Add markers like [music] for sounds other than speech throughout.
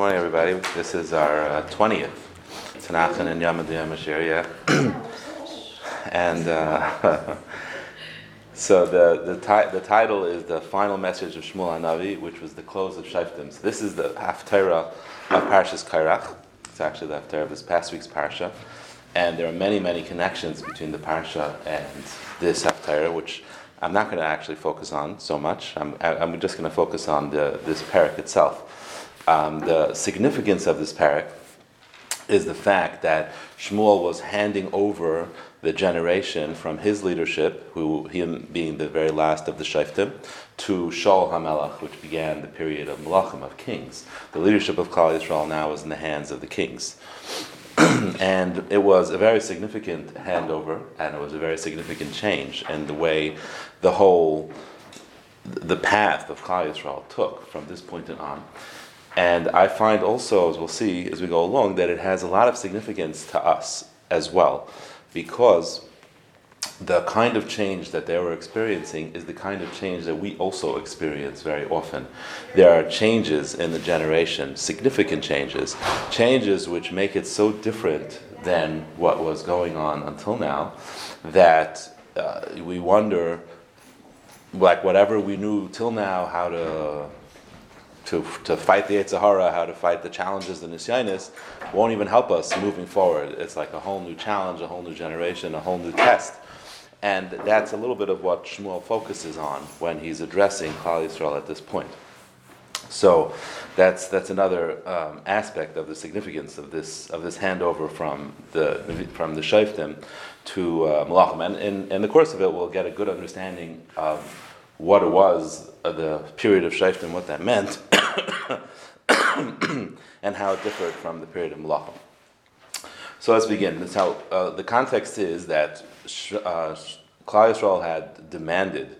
morning, everybody. This is our uh, 20th Tanakh and Yom Mashiach. [clears throat] and uh, [laughs] so the, the, ti- the title is The Final Message of Shmuel Hanavi, which was the close of Shaftim. So this is the Haftarah of Parshas Kairach. It's actually the Haftarah of this past week's Parsha. And there are many, many connections between the Parsha and this Haftarah, which I'm not going to actually focus on so much. I'm, I'm just going to focus on the, this parak itself. Um, the significance of this parak is the fact that Shmuel was handing over the generation from his leadership, who him being the very last of the Shaftim, to Shaul HaMelech, which began the period of Malachim, of kings. The leadership of Klal Yisrael now is in the hands of the kings. [clears throat] and it was a very significant handover, and it was a very significant change in the way the whole the path of Klal Yisrael took from this point on. And I find also, as we'll see as we go along, that it has a lot of significance to us as well, because the kind of change that they were experiencing is the kind of change that we also experience very often. There are changes in the generation, significant changes, changes which make it so different than what was going on until now that uh, we wonder, like whatever we knew till now, how to to, to fight the Yitzhahara, how to fight the challenges, the Nisyanis, won't even help us moving forward. It's like a whole new challenge, a whole new generation, a whole new test. And that's a little bit of what Shmuel focuses on when he's addressing Klal Yisrael at this point. So that's that's another um, aspect of the significance of this of this handover from the from the Shaftim to uh, Malachim. And in, in the course of it, we'll get a good understanding of what it was, uh, the period of Shaftim, what that meant, [coughs] and how it differed from the period of Malachim. So let's begin. That's how uh, the context is that uh, Klal Yisrael had demanded.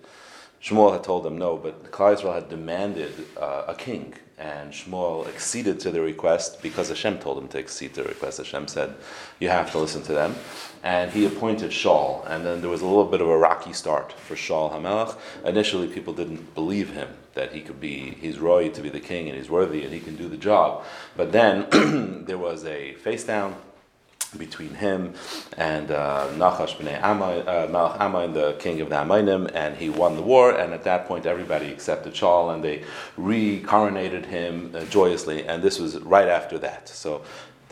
Shmuel had told them no, but Klal Yisrael had demanded uh, a king, and Shmuel acceded to the request because Hashem told him to accede to the request. Hashem said, "You have to listen to them," and he appointed Shaul. And then there was a little bit of a rocky start for Shaul Hamelach. Initially, people didn't believe him that he could be, he's roy to be the king, and he's worthy, and he can do the job. But then [clears throat] there was a face down between him and uh, Nachash b'nei Amay, uh, Malach Amain, the king of the Amaynim, and he won the war. And at that point, everybody accepted Shaul, and they re-coronated him uh, joyously. And this was right after that. So,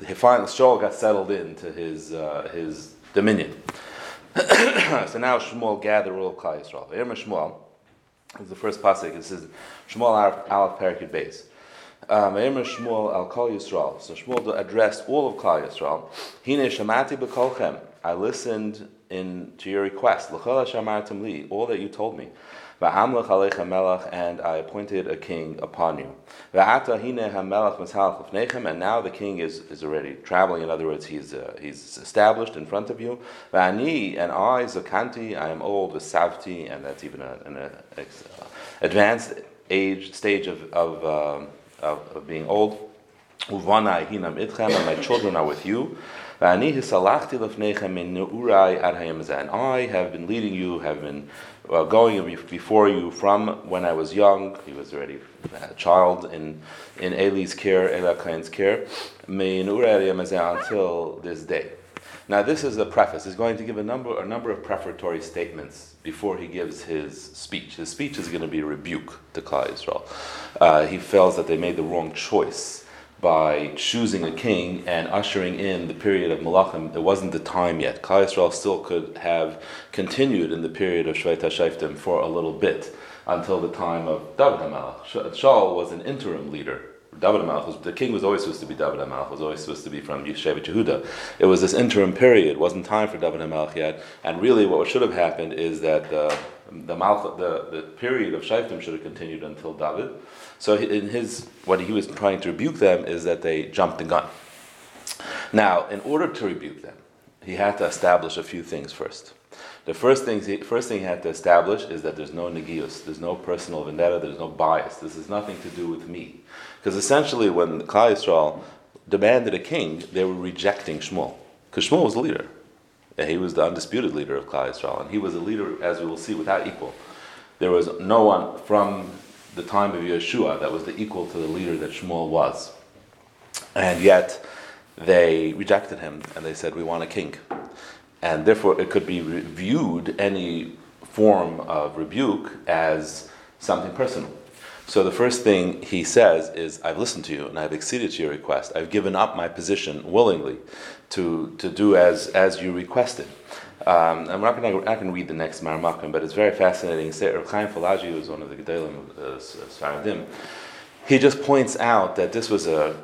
he finally Shaul got settled into his uh, his dominion. [coughs] so now Shmuel gathered all of Klal Yisrael. Shmuel is the first pasuk. It says Shmuel Aleph Perakid Beis. Um, Shmuel al Kol Yisrael. So Shmuel addressed all of Klal Yisrael. Hine shamati b'kolchem. I listened in to your request. L'chol shamartim li. All that you told me. V'hamlech aleichem melech, and I appointed a king upon you. V'ata hine hamelech mitzhalach l'fnechem, and now the king is, is already traveling. In other words, he's uh, he's established in front of you. V'ani and I zakanti, I am old. V'savti, and that's even an, an advanced age stage of of um, of, of being old. Uvana and my children are with you. And I have been leading you, have been uh, going before you from when I was young. He was already a child in in Eli's care, Eli Kain's care, until this day. Now, this is a preface. He's going to give a number, a number of prefatory statements before he gives his speech. His speech is going to be a rebuke to Klal Yisrael. Uh, he feels that they made the wrong choice by choosing a king and ushering in the period of Malachim. It wasn't the time yet. Klal Yisrael still could have continued in the period of Shveit HaShaftim for a little bit until the time of David HaMelech. Shaul was an interim leader David HaMelech was, the king was always supposed to be David HaMelech, was always supposed to be from Yeshiva Yehuda. It was this interim period, it wasn't time for David HaMelech yet, and really what should have happened is that the, the, Malch, the, the period of Shaftim should have continued until David. So in his, what he was trying to rebuke them is that they jumped the gun. Now, in order to rebuke them, he had to establish a few things first. The first thing, he, first thing he had to establish is that there's no negius, there's no personal vendetta, there's no bias. This has nothing to do with me. Because essentially, when Klal Yisrael demanded a king, they were rejecting Shmuel. Because Shmuel was the leader. He was the undisputed leader of Klal Yisrael. And he was a leader, as we will see, without equal. There was no one from the time of Yeshua that was the equal to the leader that Shmuel was. And yet they rejected him and they said, We want a king. And therefore, it could be viewed any form of rebuke as something personal. So the first thing he says is, I've listened to you and I've acceded to your request. I've given up my position willingly to, to do as, as you requested. Um, I'm not going to read the next Maramakim, but it's very fascinating. Rav Chaim Falaji was one of the Gedalim of uh, Sfaradim. He just points out that this was a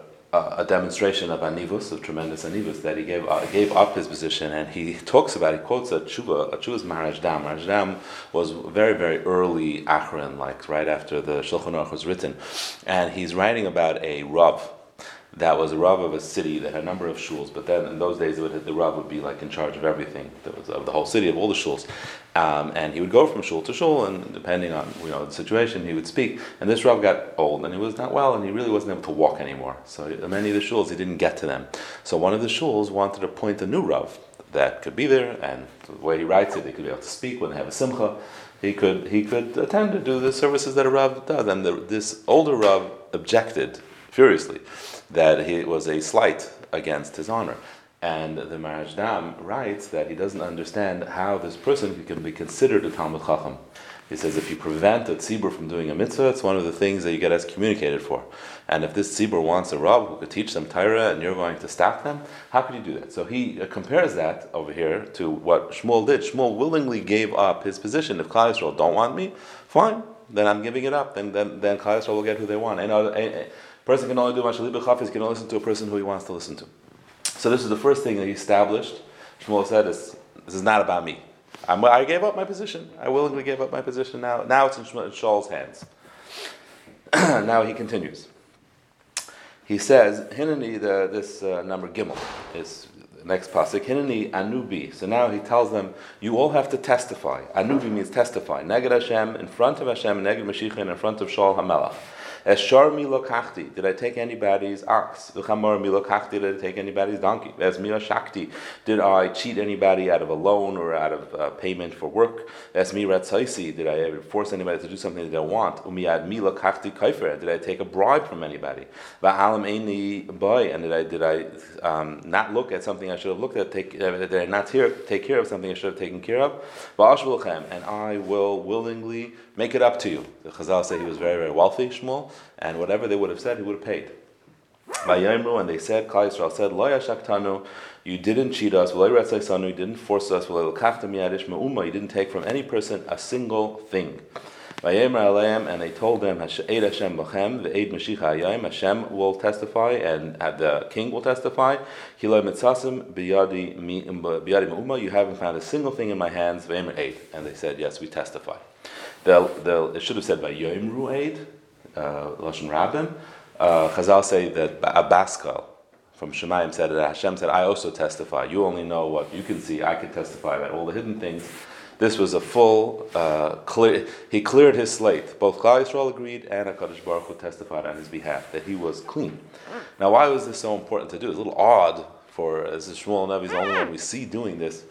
a demonstration of anivus, of tremendous anivus, that he gave uh, gave up his position, and he talks about, he quotes a tshuva, a tshuva's Maharashdam. Was very, very early Achron, like right after the Shulchan Aruch was written, and he's writing about a Rav, that was a Rav of a city that had a number of shuls, but then in those days would, the Rav would be like in charge of everything, was, of the whole city, of all the shuls. Um, and he would go from shul to shul, and depending on you know the situation, he would speak. And this Rav got old, and he was not well, and he really wasn't able to walk anymore. So many of the shuls, he didn't get to them. So one of the shuls wanted to appoint a new Rav that could be there, and the way he writes it, they could be able to speak when they have a simcha. He could he could attend to do the services that a Rav does. And the, this older Rav objected furiously that it was a slight against his honor. And the Maharashdam writes that he doesn't understand how this person can be considered a Talmud Chacham. He says if you prevent a tzibur from doing a mitzvah, it's one of the things that you get excommunicated for. And if this tzibur wants a rab who could teach them Torah and you're going to stop them, how could you do that? So he uh, compares that over here to what Shmuel did. Shmuel willingly gave up his position. If Klal Yisrael don't want me, fine, then I'm giving it up. Then then, then Klal Yisrael will get who they want. And, uh, person can only do Mashalib Chafis, can only listen to a person who he wants to listen to. So this is the first thing that he established. Shmuel said, this, this is not about me. I'm, i gave up my position. I willingly gave up my position now. Now it's in Shaul's hands. [clears throat] now he continues. He says, Hinani, the, this uh, number Gimel, is next pasuk. Hinani anubi. So now he tells them, you all have to testify. Anubi means testify. Neged Hashem, in front of Hashem, neged Mashiach, in front of Shaul Hamelach. Eshar milokachti, did I take anybody's ox? V'chamor milokachti, did I take anybody's donkey? Es mila shakti, did I cheat anybody out of a loan or out of uh, payment for work? Es mi ratzaisi, did I force anybody to do something they don't want? Umiyad milokachti kaifer, did I take a bribe from anybody? Va'alam eini boy, and did I did I um, not look at something I should have looked at? Take uh, did I not take care of something I should have taken care of? and I will willingly make it up to you. The Chazal say he was very very wealthy, Shmuel and whatever they would have said, he would have paid. Vayimru, and they said, Klal Yisrael said, Lo yashaktanu, you didn't cheat us, you didn't force us, you didn't take from any person a single thing. And they told them, Hashem b'chem, the Eid Mashiach Hayim, Hashem will testify, and uh, the king will testify. Hiloi mitzasim biyadi me'uma, you haven't found a single thing in my hands, Vayemer Eid. And they said, yes, we testify. They'll, it should have said by Yom Eid, uh, Lashon Rabbim. Uh, Chazal say that Abaskal from Shemayim said that Hashem said, I also testify. You only know what you can see. I can testify about all the hidden things. This was a full, uh, clear, he cleared his slate. Both Klal Yisrael agreed and HaKadosh Baruch Hu testified on his behalf that he was clean. Now, why was this so important to do? It's a little odd for, as Shmuel Nevi's the only one we see doing this.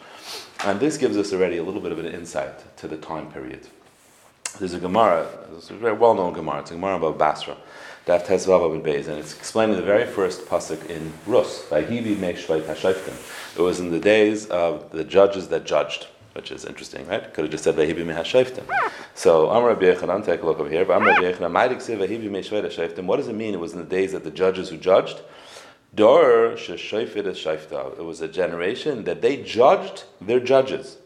And this gives us already a little bit of an insight to the time period. There's a Gemara, it's a very well known Gemara, it's a Gemara Bava Basra, Daf Tezvav and it's explained in the very first pasuk in Rus, by Hivi It was in the days of the judges that judged, which is interesting, right? Could have just said Vahibi Mehashayftim. So Amr Rabbi Yechanan, take a look over here. But Amr Rabbi Yechanan, Maidik Vahibi Mehashayftim. What does it mean? It was in the days that the judges who judged. Dor Sheshayfid It was a generation that they judged their judges.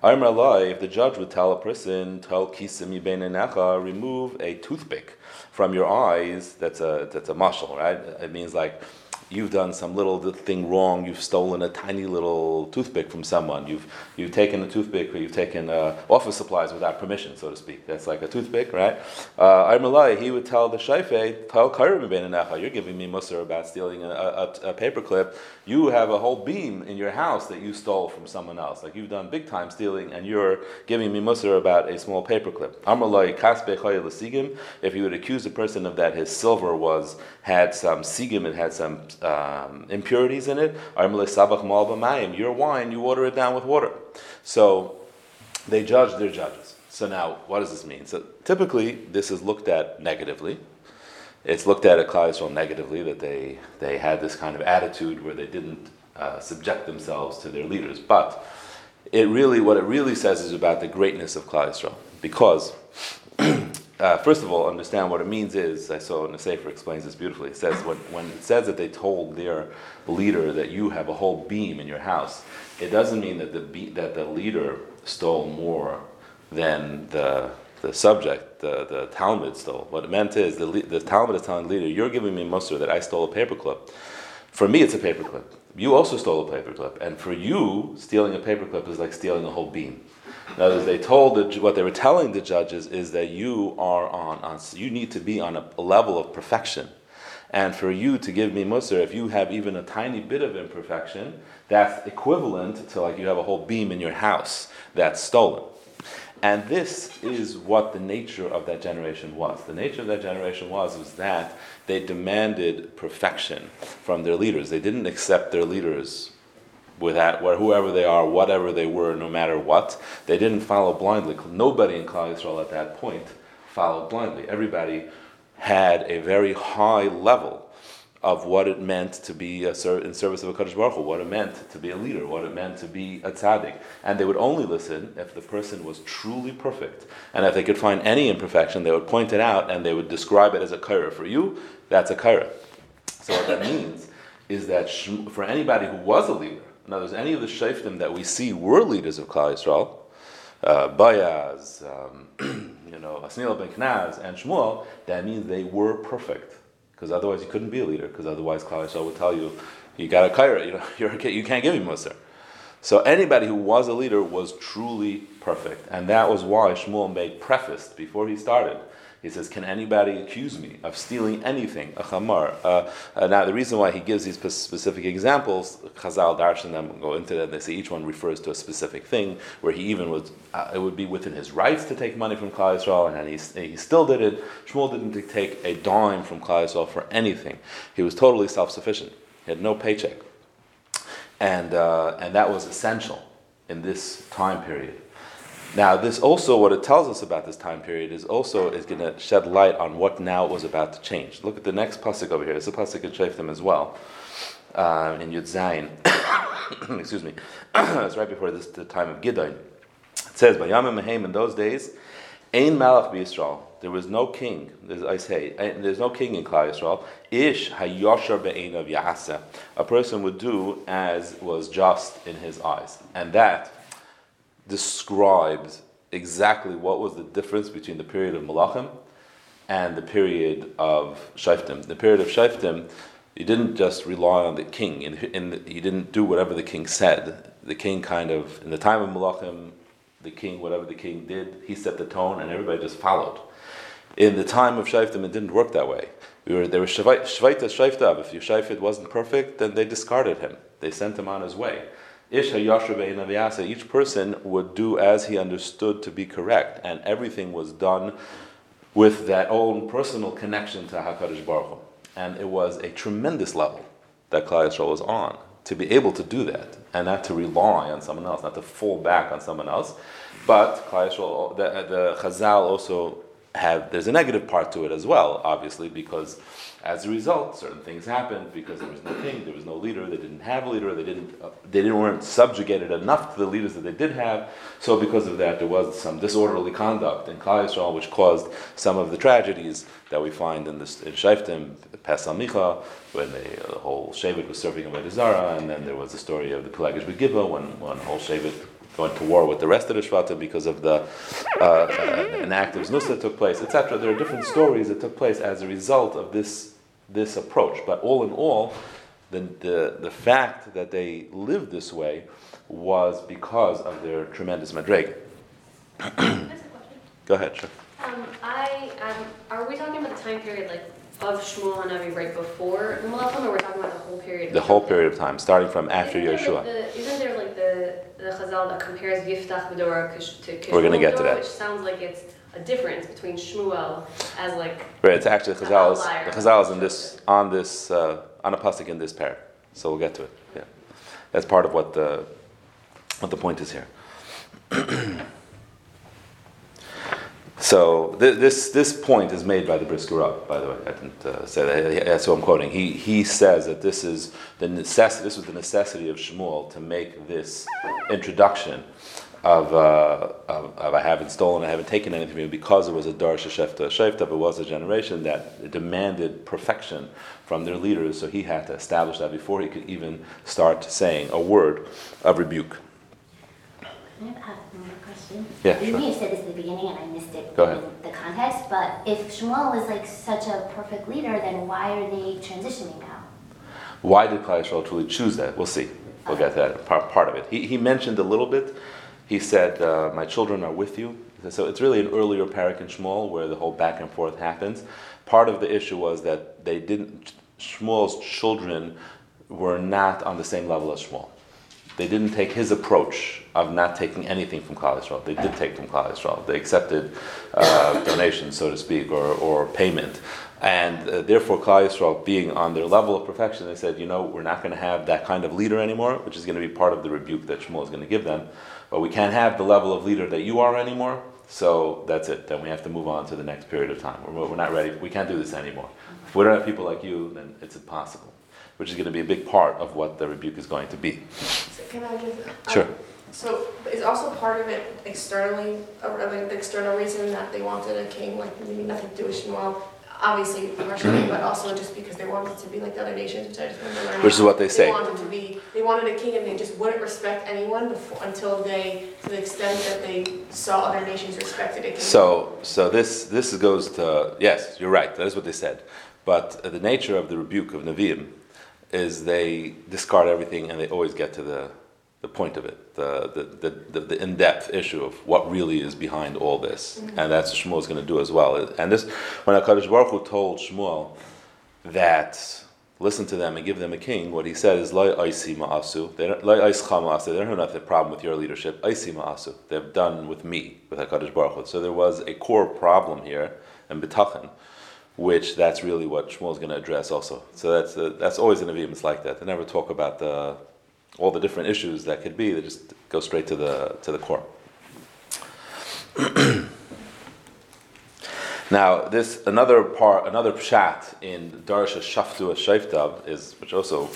I'm Alai, if the judge would tell a person, tell kisim necha, remove a toothpick from your eyes, that's a that's a muscle, right? It means like you've done some little thing wrong, you've stolen a tiny little toothpick from someone, you've, you've taken a toothpick or you've taken uh, office supplies without permission, so to speak. That's like a toothpick, right? Uh, he would tell the shayfe, tell you're giving me musr about stealing a, a, a paper clip. You have a whole beam in your house that you stole from someone else. Like you've done big time stealing and you're giving me musr about a small paperclip. paper clip. If you would accuse a person of that, his silver was, had some sigim, it had some um, impurities in it. Your wine, you water it down with water. So they judge their judges. So now, what does this mean? So typically, this is looked at negatively. it's looked at at Klal Yisrael negatively that they, they had this kind of attitude where they didn't uh, subject themselves to their leaders. But it really, what it really says is about the greatness of Klal Yisrael. Because, [clears throat] uh, first of all, understand what it means is, I saw in explains this beautifully. It says, when, when it says that they told their leader that you have a whole beam in your house, it doesn't mean that the, be- that the leader stole more than the the subject, the, the Talmud stole. What it meant is the, the Talmud is telling the leader, You're giving me mussar that I stole a paperclip. For me, it's a paperclip. You also stole a paperclip. And for you, stealing a paperclip is like stealing a whole beam. In other words, they told the, what they were telling the judges is that you are on, on you need to be on a, a level of perfection. And for you to give me mussar, if you have even a tiny bit of imperfection, that's equivalent to like you have a whole beam in your house that's stolen. And this is what the nature of that generation was. The nature of that generation was, was that they demanded perfection from their leaders. They didn't accept their leaders with that, whoever they are, whatever they were, no matter what. They didn't follow blindly. Nobody in Klal Yisrael at that point followed blindly. Everybody had a very high level of what it meant to be a ser- in service of a Kaddish Baruch Hu, what it meant to be a leader, what it meant to be a tzaddik. And they would only listen if the person was truly perfect. And if they could find any imperfection, they would point it out and they would describe it as a kaira. For you, that's a kaira. So what that means is that for anybody who was a leader, in other words, any of the shayftim that we see were leaders of Klal Yisrael, uh, Bayaz, um, [clears throat] you know, Asnil ben Knaz, and Shmuel, that means they were perfect because otherwise you couldn't be a leader. Because otherwise, Klal Yisrael would tell you, you got a kaira, you know, [laughs] you're, you can't give me mussar. So anybody who was a leader was truly perfect, and that was why Shmuel made prefaced before he started he says, Can anybody accuse me of stealing anything, a chamar? Uh, uh, now, the reason why he gives these specific examples, Chazal, Darshan, them go into that, they say each one refers to a specific thing, where he even was, uh, it would be within his rights to take money from Klal Yisrael, and he, he still did it. Shmuel didn't take a dime from Klal Yisrael for anything. He was totally self sufficient, he had no paycheck. And, uh, and that was essential in this time period. Now, this also, what it tells us about this time period is also is going to shed light on what now was about to change. Look at the next pasuk over here. It's a pasuk in Shaftim as well, uh, in Yud Zayin. [coughs] Excuse me. [coughs] it's right before this, the time of Gideon. It says, "By Yamim Mehem in those days, Ein Malach Yisrael. There was no king. I say, there's no king in Klal Yisrael. Ish hayosher be'enav yahasa. A person would do as was just in his eyes, and that." Describes exactly what was the difference between the period of Malachim and the period of Shaftim. The period of Shaftim, you didn't just rely on the king, and, the, you didn't do whatever the king said. The king kind of, in the time of Malachim, the king, whatever the king did, he set the tone and everybody just followed. In the time of Shaftim, it didn't work that way. We were, there was Shvaita Shaftav. If your Shafit wasn't perfect, then they discarded him. They sent him on his way. Each person would do as he understood to be correct, and everything was done with that own personal connection to Hakadosh Baruch Hu. And it was a tremendous level that Klal Yisrael was on to be able to do that, and not to rely on someone else, not to fall back on someone else. But Klal Yisrael, the, the Chazal also have there's a negative part to it as well, obviously, because as a result, certain things happened because there was no king, there was no leader, they didn't have a leader, they didn't, uh, they didn't weren't subjugated enough to the leaders that they did have. So because of that, there was some disorderly conduct in Klal Yisrael, which caused some of the tragedies that we find in this in Shaftim, Pesel Micha, when uh, the whole Shevet was serving a Zara, and then there was the story of the Pelagish Begiva, when one whole Shevet went to war with the rest of the Shvatim because of the uh, uh, an act of Znus that took place, etc. There are different stories that took place as a result of this this approach. But all in all, the, the, the fact that they lived this way was because of their tremendous madreg. [clears throat] Go ahead, sure. Um, I um, are we talking about the time period like of Shmuel and Avi right before the or we're talking about the whole period? The whole period of time, starting from after isn't Yeshua. Like the, isn't there like the the Chazal that compares Yiftach B'Dorah to Kishmuel We're going to get to that. Which sounds like it's a difference between Shmuel as like Right, it's actually The Chazal is, the Chazal is in this on this uh, on a pasuk in this pair. So we'll get to it. Yeah, that's part of what the what the point is here. [clears throat] So th- this this point is made by the Brisker Rav, by the way. I didn't uh, say that. That's who I'm quoting. He he says that this is the necessity. This was the necessity of Shmuel to make this introduction of, uh, of, of, I haven't stolen, I haven't taken anything from you because it was a Darsha Shefta Shefta, it was a generation that demanded perfection from their leaders. So he had to establish that before he could even start saying a word of rebuke. I have one more question. Yeah, You sure. may have said this at the beginning and I missed it Go ahead. in the context, but if Shmuel was like such a perfect leader, then why are they transitioning now? Why did Yisrael truly choose that? We'll see. We'll get to that part, part of it. He, he mentioned a little bit. He said, uh, "My children are with you." So it's really an earlier parak in Shmuel where the whole back and forth happens. Part of the issue was that they didn't. Shmuel's children were not on the same level as Shmuel. They didn't take his approach of not taking anything from Klal Yisrael. They did take from Klal Yisrael. They accepted uh, [coughs] donations, so to speak, or, or payment. And uh, therefore, Klal Yisrael, being on their level of perfection, they said, you know, we're not going to have that kind of leader anymore, which is going to be part of the rebuke that Shmuel is going to give them. But we can't have the level of leader that you are anymore. So that's it. Then we have to move on to the next period of time. We're, we're not ready. We can't do this anymore. If we don't have people like you, then it's impossible. Which is going to be a big part of what the rebuke is going to be. So Can I just? um, Sure. So is also part of it externally, or like the external reason that they wanted a king, like maybe nothing to do with Shmuel? Obviously partially, but also just because they wanted to be like the other nations, which I just remember learning. Which is what they say. They wanted to be, they wanted a king and they just wouldn't respect anyone before, until they, to the extent that they saw other nations respected a king. So, so this this goes to yes, you're right. That is what they said. But uh, the nature of the rebuke of Nevi'im is they discard everything and they always get to the, the point of it, the, the, the, the in depth issue of what really is behind all this. Mm-hmm. And that's what Shmuel is going to do as well. And this, when HaKadosh Baruch Hu told Shmuel that listen to them and give them a king, what he said is, Loi oisi ma'asu. They don't, Loi ois cha ma'asu. They don't have a problem with your leadership. Oisi ma'asu. They've done with me, with HaKadosh Baruch Hu. So there was a core problem here, and bitachon, which that's really what Shmuel is going to address also. So that's uh, that's always in Nevi'im. It's like that. They never talk about the all the different issues that could be. They just go straight to the to the core. [clears throat] now, this another part, another pshat in Darsha Shaftu Shaiftav is, which also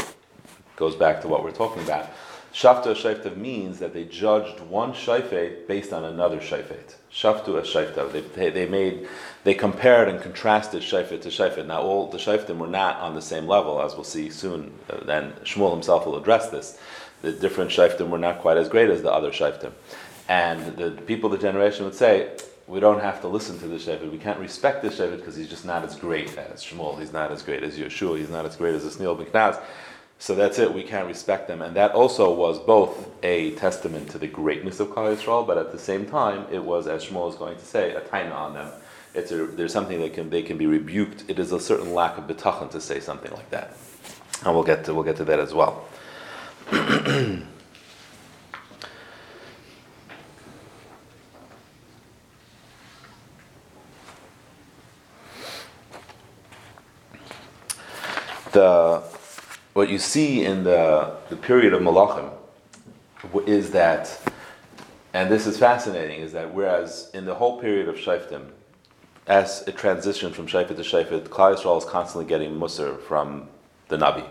goes back to what we're talking about. Shaftu Shaiftav means that they judged one shaifet based on another shaifet. Shaftu Shaiftav. They, they, they made, they compared and contrasted shaifet to shaifet. Now, all the shaiftim were not on the same level, as we'll see soon. Uh, then Shmuel himself will address this. The different shaiftim were not quite as great as the other shaiftim. And the people of the generation would say, we don't have to listen to this Shevet. We can't respect this Shevet because he's just not as great as Shmuel. He's not as great as Yeshua. He's not as great as Asnil ben Knaz. So that's it. We can't respect them. And that also was both a testament to the greatness of Klal Yisrael, but at the same time, it was, as Shmuel is going to say, a taina on them. It's a, there's something that can they can be rebuked. It is a certain lack of bitachon to say something like that. And we'll get to we'll get to that as well. [clears throat] the what you see in the, the period of Malachim is that, and this is fascinating, is that whereas in the whole period of Shaiftim, as it transitioned from Shaifet to Shaifet, Klal Yisrael is constantly getting Musar from the Nabi.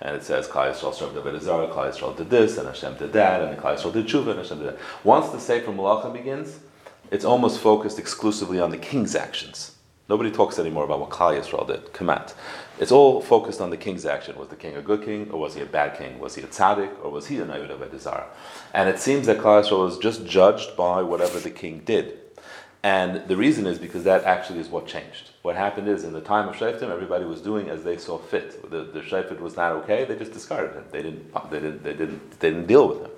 And it says, Klal Yisrael served the Zara, Klal Yisrael did this, and Hashem did that, and Klal Yisrael did Tshuva, and Hashem did that. Once the Sefer Malachim begins, it's almost focused exclusively on the king's actions. Nobody talks anymore about what Klal Yisrael did, Kamat. It's all focused on the king's action. Was the king a good king, or was he a bad king? Was he a tzaddik, or was he a Navid of Edizar? And it seems that Klal Yisrael was just judged by whatever the king did. And the reason is because that actually is what changed. What happened is, in the time of Shaftim, everybody was doing as they saw fit. The, the was not okay; they just discarded him. They didn't, they didn't, they didn't, they didn't deal with him.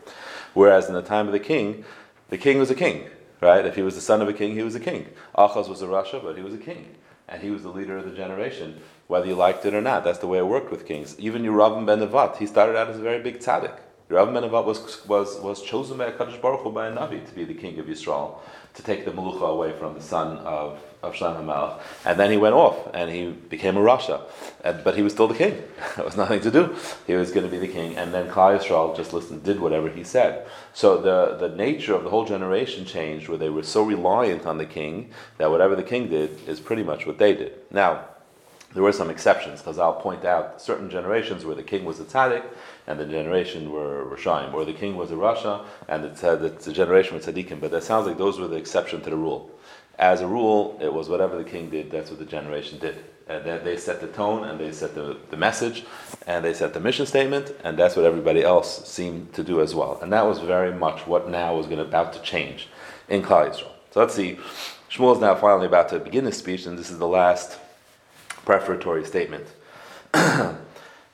Whereas in the time of the king, the king was a king, right? If he was the son of a king, he was a king. Achaz was a Rasha, but he was a king, and he was the leader of the generation, whether you liked it or not. That's the way it worked with kings. Even Yeravam ben Nevat, he started out as a very big tzaddik. Yeravam ben Nevat was, was, was chosen by Kadosh Baruch Hu by a Navi to be the king of Yisrael, to take the Melucha away from the son of of Shlomo HaMelech, and then he went off and he became a Rasha, and, but he was still the king. [laughs] there was nothing to do. He was going to be the king, and then Klal Yisrael just listened, did whatever he said. So the, the nature of the whole generation changed, where they were so reliant on the king that whatever the king did is pretty much what they did. Now, there were some exceptions, because I'll point out certain generations where the king was a tzaddik, and the generation were Rishayim, or the king was a Rasha, and the, the, the generation was tzaddikim. But that sounds like those were the exception to the rule. As a rule, it was whatever the king did, that's what the generation did. And they, they set the tone, and they set the, the message, and they set the mission statement, and that's what everybody else seemed to do as well. And that was very much what now was going to, about to change in Klal Yisrael. So let's see. Shmuel is now finally about to begin his speech, and this is the last prefatory statement. [clears throat] and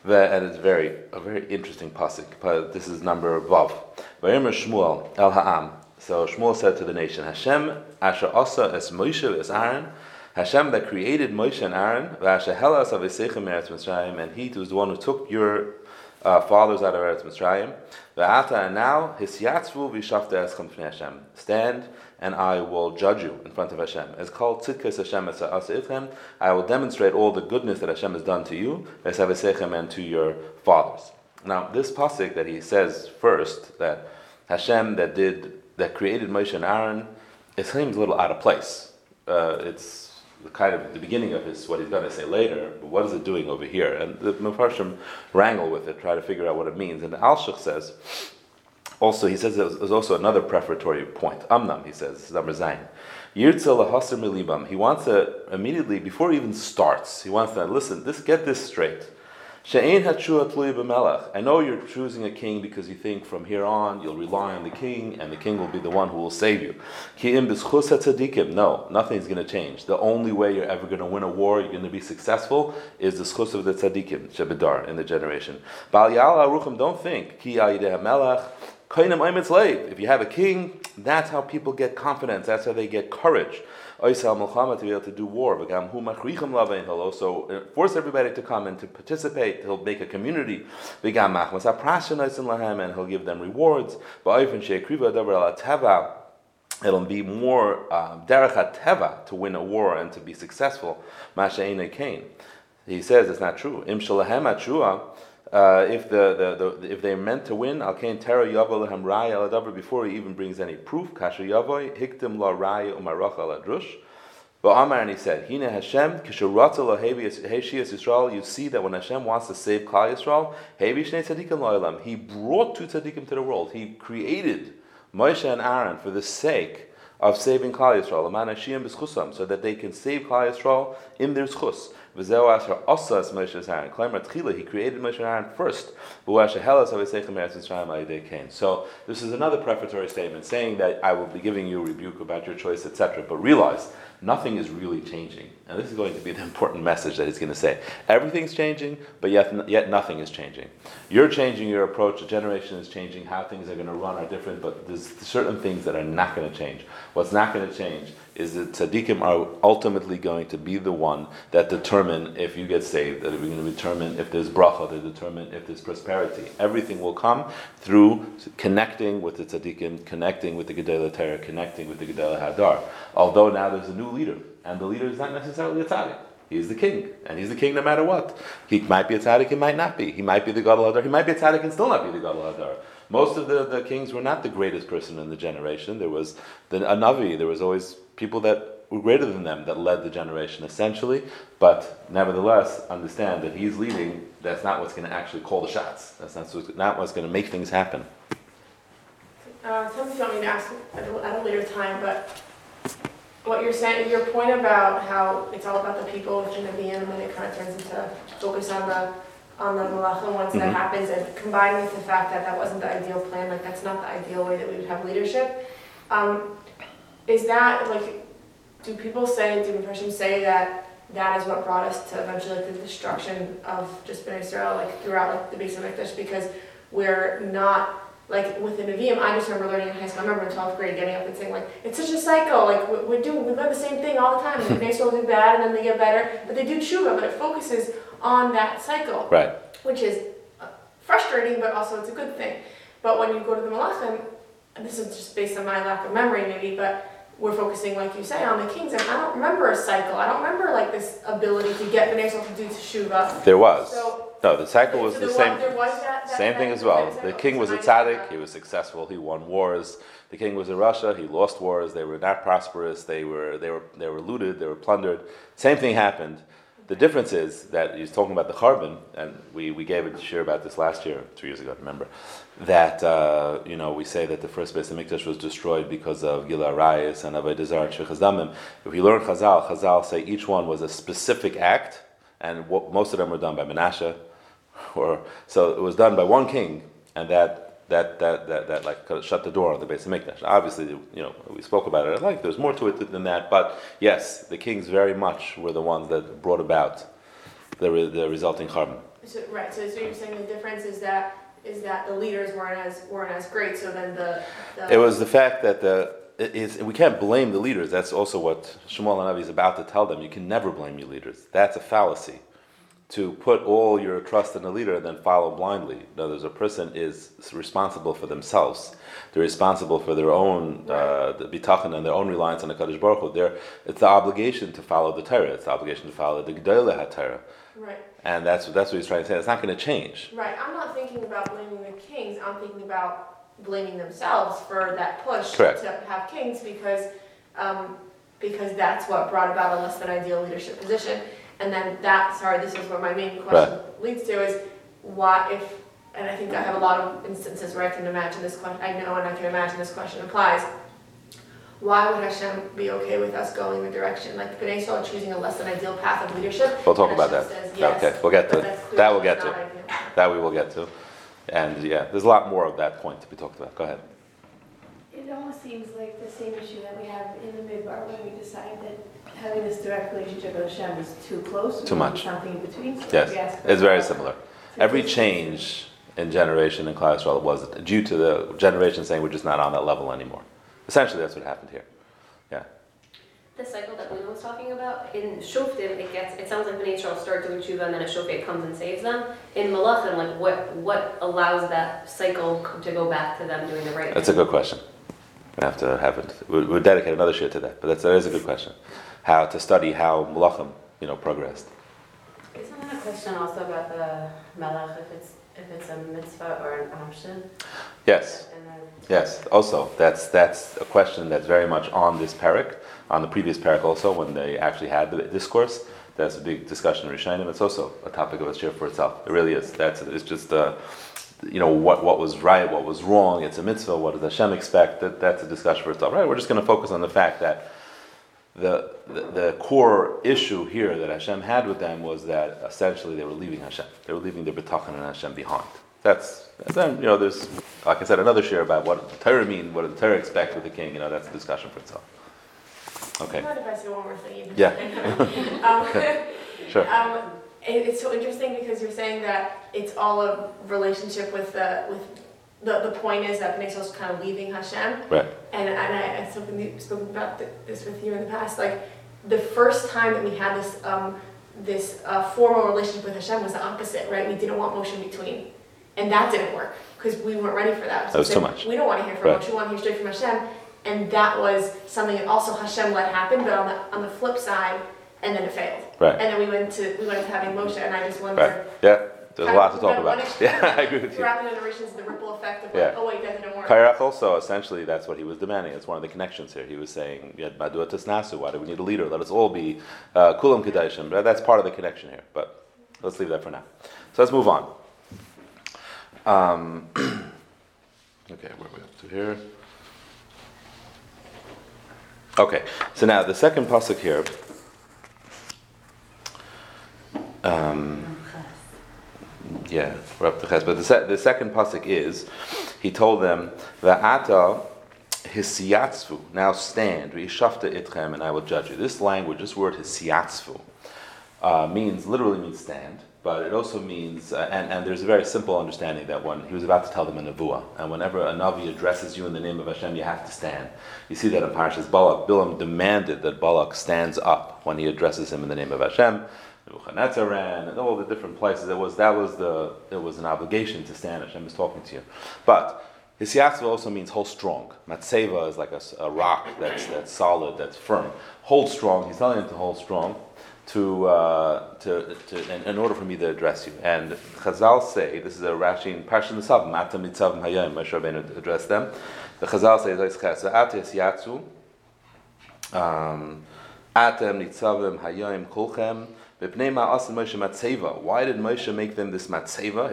it's very a very interesting pasuk. But this is number. Vayomer Shmuel el ha'am. So Shmuel said to the nation, Hashem asher asa es Moshe es Aaron. Hashem that created Moshe and Aaron, v'asher helas avesechem eretz Mitzrayim, and He was the one who took your uh, fathers out of Eretz Mitzrayim. V'ata and now hisyatzvu v'shafta eschem Hashem. Stand and I will judge you in front of Hashem. As called tzidkas Hashem itchem, I will demonstrate all the goodness that Hashem has done to you, and to your fathers. Now, this pasuk that he says first, that Hashem that did that created Moshe and Aaron, it seems a little out of place. Uh, it's the kind of the beginning of his what he's going to say later. But what is it doing over here? And the Mepharshim wrangle with it, try to figure out what it means. And Alshich says also, he says there's also another prefatory point. Amnam, he says, this is number milibam. He wants to immediately, before he even starts, he wants to listen. This, get this straight. She'ein b'melech. I know you're choosing a king because you think from here on you'll rely on the king, and the king will be the one who will save you. Ki'im b'schus No, nothing's going to change. The only way you're ever going to win a war, you're going to be successful, is the schus of the tzaddikim, shebedar, in the generation. Bal aruchim, don't think, ki melech, if you have a king, that's how people get confidence. That's how they get courage. To do war. Also uh, force everybody to come and to participate. He'll make a community. And he'll give them rewards. It'll be more uh, derech teva to win a war and to be successful. He says it's not true. Im uh, if the, the, the, if they're meant to win, al kain tera yavo lehem raya al before he even brings any proof. Kasher yavoy hiktim la raya umarach al adrush. But Amar and he said, Hine Hashem kishuratza laheshias Yisrael. You see that when Hashem wants to save Klal Yisrael, hevi shnei tzaddikim lo'olam. He brought two tzaddikim to the world. He created Moshe and Aaron for the sake of saving Klal Yisrael, so that they can save Klal Yisrael in their schus. V'zeu asher osas Moshe Aaron. Klemer tchila, he created Moshe Aaron first. So this is another prefatory statement saying that I will be giving you a rebuke about your choice, etc. But realize nothing is really changing. And this is going to be the [laughs] important message that he's going to say. Everything's changing, but yet, yet nothing is changing. You're changing your approach, the generation is changing, how things are going to run are different, but there's certain things that are not going to change. What's not going to change is that tzaddikim are ultimately going to be the one that determine if you get saved, that are going to determine if there's bracha, they determine if there's prosperity. Everything will come through connecting with the tzaddikim, connecting with the Gedela Torah, connecting with the Gedela Hadar. Although now there's a new leader, and the leader is not necessarily a tzaddik. He's the king, and he's the king no matter what. He might be a tzaddik, he might not be. He might be the Gadol Hadar, he might be a tzaddik and still not be the Gadol Hadar. Most of the, the kings were not the greatest person in the generation. There was the, a Navi, there was always people that were greater than them that led the generation essentially, but nevertheless understand that he's leading, that's not what's going to actually call the shots. That's not, what's, not what's going to make things happen. Uh, tell me if you want me to ask at a, at a later time, but what you're saying, your point about how it's all about the people within the VM and then it kind of turns into focus on the on the malachim once that Mhm. happens, and combined with the fact that that wasn't the ideal plan, like that's not the ideal way that we would have leadership. Um, is that like, do people say, do impressions say that that is what brought us to eventually like the destruction of just Ben Israel, like throughout like the base of Mikdash, because we're not like with the Nevi'im, I just remember learning in high school. I remember in 12th grade getting up and saying like, it's such a cycle. Like we- we're doing, we learn the same thing all the time. [laughs] And they still do bad and then they get better, but they do tshuva. But it focuses on that cycle, Right. which is uh, frustrating, but also it's a good thing. But when you go to the Malachim, and this is just based on my lack of memory maybe, but we're focusing, like you say, on the kings, and I don't remember a cycle. I don't remember like this ability to get Yisrael to do teshuva. There was. So, No, the cycle was so the same. was that, that Same that- thing as well. The king was a tzaddik. He was successful. He won wars. The king was in Rasha. He lost wars. They were not prosperous. They were they were they were looted. They were plundered. Same thing happened. The difference is that he's talking about the churban, and we, we gave a share about this last year, two years ago, I remember, that, uh, you know, we say that the first base of Mikdash was destroyed because of Gila Arayis and Avodah and Shechaz Damim. If you learn Chazal, Chazal say each one was a specific act, and what, most of them were done by Menashe, or, so it was done by one king, and that that, that, that, that like shut the door on the base of Mikdash. Obviously, you know, we spoke about it. Like, there's more to it than that. But yes, the kings very much were the ones that brought about the, the resulting churban. So, right, so, so you're saying the difference is that, is that the leaders weren't as, weren't as great, so then the, the. It was the fact that the it is, we can't blame the leaders. That's also what Shmuel Hanavi is about to tell them. You can never blame your leaders. That's a fallacy. To put all your trust in a leader and then follow blindly. In other words, a person is responsible for themselves. They're responsible for their own uh, the bitachon and their own reliance on the Kaddish Baruch Hu. They're, it's the obligation to follow the Torah. It's the obligation to follow the G'dayla HaTorah. Right, And that's, that's what he's trying to say. It's not going to change. right, I'm not thinking about blaming the kings, I'm thinking about blaming themselves for that push Correct. to have kings, because, um, because that's what brought about a less than ideal leadership position. And then that, sorry, this is where my main question leads to is, why, if, and I think I have a lot of instances where I can imagine this question, I know and I can imagine this question applies. Why would Hashem be okay with us going the direction, like Bnei Yisrael choosing a less than ideal path of leadership? We'll talk about that. says yes, Okay, we'll get to but it. that's That we'll get to. ideal. That we will get to. And yeah, there's a lot more of that point to be talked about. Go ahead. It almost seems like the same issue that we have in the midbar when we decide that having this direct relationship with Hashem is too close. Too much. Something in between. so Yes, it's very similar. Every change in generation in Klal Yisrael was due to the generation saying we're just not on that level anymore. Essentially, that's what happened here. Yeah. The cycle that Luna was talking about, in Shoftim, it gets, it sounds like Bnei Yisrael start doing tshuva and then a shofet comes and saves them. In Malachim, like what, what allows that cycle to go back to them doing the right thing? That's a good question. We have to have it. We'll, we'll dedicate another shiur to that. But that's, that is a good question. How to study how Malachim, you know, progressed. Isn't that a question also about the melech, if it's, if it's a mitzvah or an option? Yes. And then- Yes, also, that's, that's a question that's very much on this parak, on the previous parak also, when they actually had the discourse. That's a big discussion in Rishonim. It's also a topic of a shiur for itself. It really is. That's, it's just, uh, you know, what, what was right, what was wrong. It's a mitzvah. What does Hashem expect? That, that's a discussion for itself. Right, we're just going to focus on the fact that the, the, the core issue here that Hashem had with them was that essentially they were leaving Hashem. They were leaving their bitachon and Hashem behind. That's, then, you know, there's, like I said, another share about what the Torah mean, what the Torah expect with the king, you know, that's a discussion for itself. Okay, Mind if I say one more thing? Yeah. [laughs] Um, [laughs] sure. Um, it, it's so interesting because you're saying that it's all a relationship with the, with, the, the point is that Bnei Yisrael's kind of leaving Hashem. Right. And, and I, I've spoken, spoken about th- this with you in the past, like, the first time that we had this, um, this uh, formal relationship with Hashem was the opposite, right? We didn't want motion between. And that didn't work, because we weren't ready for that. That was So too much. We don't want to hear from Right. Moshe, we want to hear straight from Hashem. And that was something that also Hashem let happen, but on the, on the flip side, and then it failed. Right. And then we went to, we went to having Moshe, and I just Right. wonder, Yeah, there's a lot to talk about. Yeah, I agree with you. the generations, the ripple effect of Yeah. oh wait, that didn't work. Kairach also, essentially, that's what he was demanding. It's one of the connections here. He was saying, "Yad Madua Tasnasu, why do we need a leader? Let us all be uh, Kulam Kedashim. But That's part of the connection here. But let's leave that for now. So let's move on. Um, [clears throat] okay, where are we up to here? Okay, so now the second pasuk here. Um, yeah, we're up to Ches. But the, se- the second pasuk is, he told them, Va'ata hisiyatzvu, now stand, v'yishafta itchem, and I will judge you. This language, this word hisiyatzvu, uh, means, literally means stand, but it also means, uh, and, and there's a very simple understanding that when he was about to tell them a nevuah, and whenever a navi addresses you in the name of Hashem, you have to stand. You see that in Parashas Balak, Bilam demanded that Balak stands up when he addresses him in the name of Hashem. Nebuchadnezzar and all the different places. It was that was the it was an obligation to stand. Hashem is talking to you, but Hisyatzu also means hold strong. Matseva is like a rock that's, that's solid, that's firm. Hold strong. He's telling him to hold strong to, uh, to, to in, in order for me to address you. And Chazal say, this is a Rashi in Parshat Nisav, Matam Nitzav Hayim, Moshe Rabbeinu addressed them. The Chazal say, "Zois Chesed, At Hisyatzu, um, Atem nitzavim hayom kulchem Why did Moshe make them this matzeva?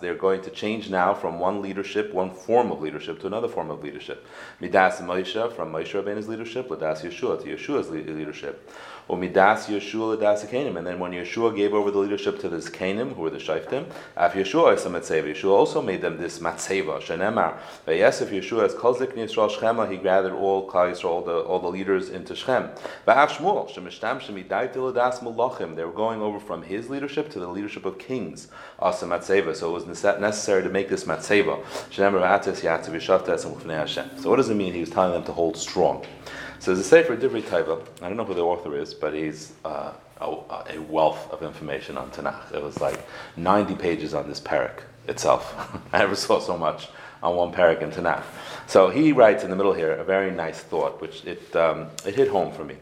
They're going to change now from one leadership, one form of leadership, to another form of leadership. Midas Moshe from Moshe Rabbeinu's leadership, ladas Yeshua to Yeshua's leadership. Or midas Yeshua ladas Zekanim. And then when Yeshua gave over the leadership to the Zekanim, who were the Shaftim, af Yeshua is a matzeva. Yeshua also made them this matzeva. Shenemar. Yes, if Yeshua is kol zikni Yisrael Shechema, he gathered all Klal all the all the leaders into Shechem. Va'af Shmuel shemishtam shemidai tiladas malachim. They were going over from his leadership to the leadership of kings. Asa matzeva. So it was necessary to make this matzeva. Shenemar and Hashem. So what does it mean? He was telling them to hold strong. So there's a Sefer Divrei Taiva. I don't know who the author is, but he's uh, a, a wealth of information on Tanakh. It was like 90 pages on this parak itself. [laughs] I never saw so much on one parak in Tanakh. So he writes in the middle here a very nice thought, which it, um, it hit home for me.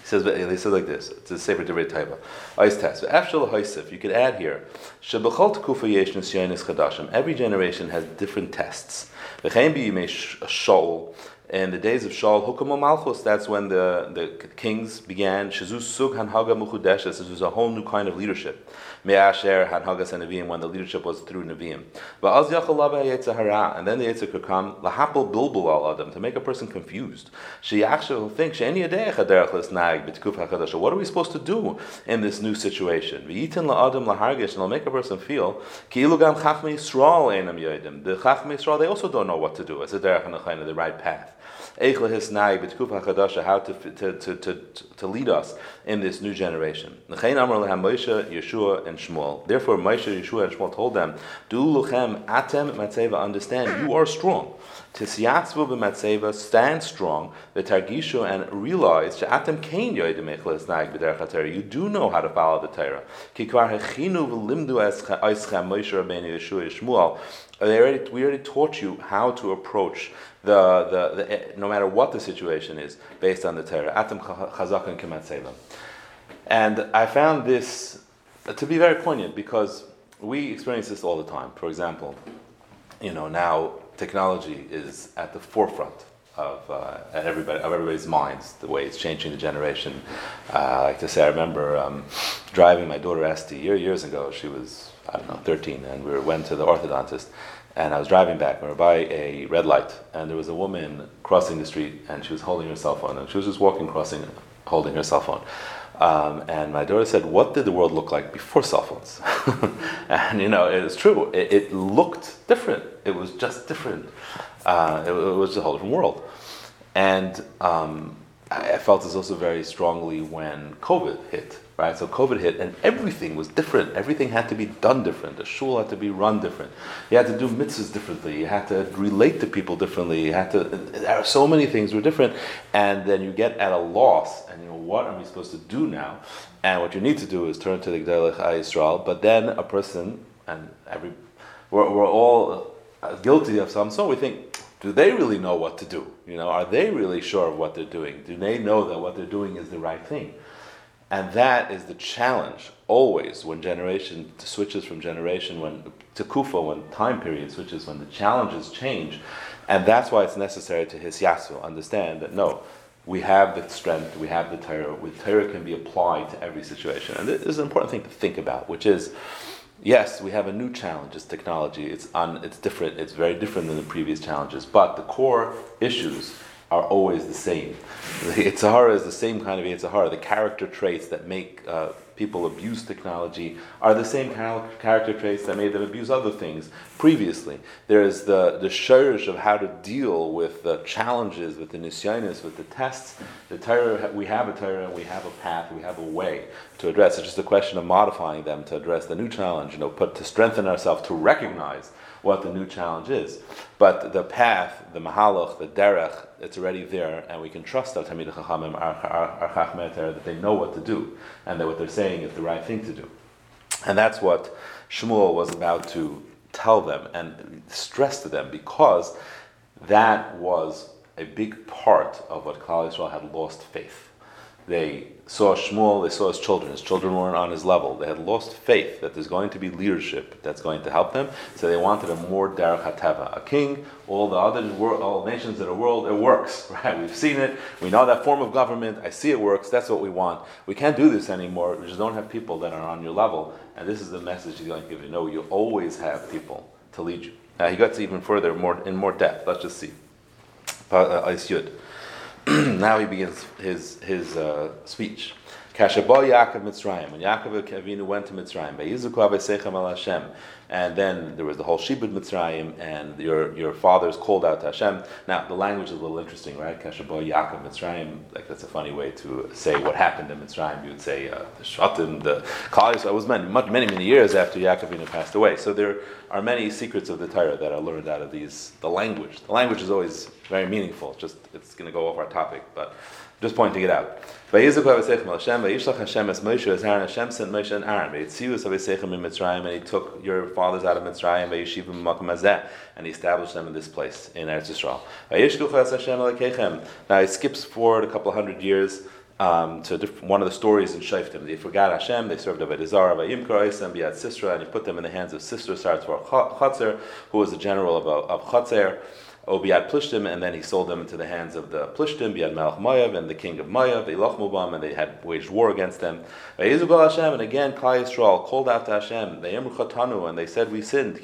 He says, he says like this, it's a Sefer Divrei Taiva. Ice test. After the you could add here, Shebechol tekufa yesh nisyonis chadashim. Every generation has different tests. V'chein b'yimei Shaul, in the days of Shaul, Hukum Malchus, that's when the, the kings began. Shazu Sug Hanhaga Muchudeshes, this was a whole new kind of leadership. Me'asher Hanhagas and Nevi'im, when the leadership was through Nevi'im. Va'az Yachalava Yetzahara, and then the Yetzah could come, Lahapel Bilbul al Adam, to make a person confused. Sheyaksha will think, She'eni Yadeach Aderech Lesnag, B'tkuf HaKadosh, what are we supposed to do in this new situation? V'yitin La'adam Lahargish, and it'll make a person feel, Ki Ilugam Chachmei Yisrael Einam Yodim. The Chachmei Yisrael, they also don't know what to do. It's a derech and the right path how to, to, to, to, to lead us in this new generation. Moshe, Yeshua, and Shmuel. Therefore, Moshe, Yeshua, and Shmuel told them, Du luchem atem matzeva, understand, you are strong. Tisyatzvu b'matzeva, stand strong, v'targishu, and realize, she'atem kein yoidim echles nag b'derech you do know how to follow the Torah. Hechinu v'limdu Moshe Rabbeinu, Yeshua, they already, we already taught you how to approach the, the, the, no matter what the situation is, based on the Torah. Atam chazak and kematzeva. And I found this to be very poignant because we experience this all the time. For example, you know, now technology is at the forefront of uh, everybody of everybody's minds. The way it's changing the generation. Uh, I like to say, I remember um, driving my daughter Esty year years ago. She was I don't know 13, and we went to the orthodontist. And I was driving back, we were by a red light, and there was a woman crossing the street, and she was holding her cell phone, and she was just walking, crossing, holding her cell phone. Um, and my daughter said, "What did the world look like before cell phones?" [laughs] and you know, it's true. It, it, looked different. It was just different. Uh, it, it, was a whole different world. And um, I felt this also very strongly when COVID hit. Right, so COVID hit, and everything was different. Everything had to be done different. The shul had to be run different. You had to do mitzvahs differently. You had to relate to people differently. You had to. There are so many things were different, and then you get at a loss, and you know what are we supposed to do now? And what you need to do is turn to the Gdei Yisrael. But then a person, and every, we're, we're all guilty of some sort. We think, do they really know what to do? You know, are they really sure of what they're doing? Do they know that what they're doing is the right thing? And that is the challenge always when generation switches from generation, when to kufa, when time period switches, when the challenges change. And that's why it's necessary to his yasu, understand that no, we have the strength, we have the Torah, with Torah can be applied to every situation. And this is an important thing to think about, which is yes, we have a new challenge, it's technology, it's, un, it's different, it's very different than the previous challenges, but the core issues are always the same. The Yitzhahara is the same kind of Yitzhahara. The character traits that make uh, people abuse technology are the same character traits that made them abuse other things previously. There is the, the shirish of how to deal with the challenges, with the nisyanis, with the tests. The Torah, we have a Torah we have a path, we have a way to address. It's just a question of modifying them to address the new challenge, you know, put to strengthen ourselves to recognize what the new challenge is. But the path, the mahalach, the derech, it's already there, and we can trust our Talmid Chachamim, our, our that they know what to do, and that what they're saying is the right thing to do. And that's what Shmuel was about to tell them and stress to them because that was a big part of what Klal Yisrael had lost faith. They saw Shmuel, they saw his children. His children weren't on his level. They had lost faith that there's going to be leadership that's going to help them. So they wanted a more Derech HaTeva, a king. All the other world, all nations in the world, it works, [laughs] right? We've seen it. We know that form of government. I see it works. That's what we want. We can't do this anymore. We just don't have people that are on your level. And this is the message he's going to give you. No, you always have people to lead you. Now he gets even further, more in more depth. Let's just see. Uh. [clears throat] now he begins his his uh, speech. Kashabah Yaakov Mitzrayim. When Yaakov Avinu went to Mitzrayim, al Hashem, and then there was the whole Shibud Mitzrayim, and your your fathers called out to Hashem. Now the language is a little interesting, right? Kashabah Yaakov Mitzrayim. Like that's a funny way to say what happened in Mitzrayim. You would say uh, the Shatim, the Kalis. I was many, many many years after Yaakov Avinu passed away. So there are many secrets of the Torah that are learned out of these. The language. The language is always very meaningful. Just it's going to go off our topic, but just pointing it out. Hashem, Hashem as Moshe sent Moshe and Aaron. in and he took your fathers out of Mitzrayim, and he established them in this place in Eretz Yisrael. Now he skips forward a couple hundred years. Um, to one of the stories in Shaftim. They forgot Hashem, they served Avodah Zarah, Vayimkar Isam, Biat Sisra, and he put them in the hands of Sisra Sartzvar Chatzer, who was the general of, of Chatzer. Obiad Plishtim, and then he sold them into the hands of the Plishtim, Biad Melech Mayav, and the king of Mayav, they Mubam, and they had waged war against them. Hashem, and again, Klal Yisrael called out to Hashem, they Chatanu, and they said, We sinned,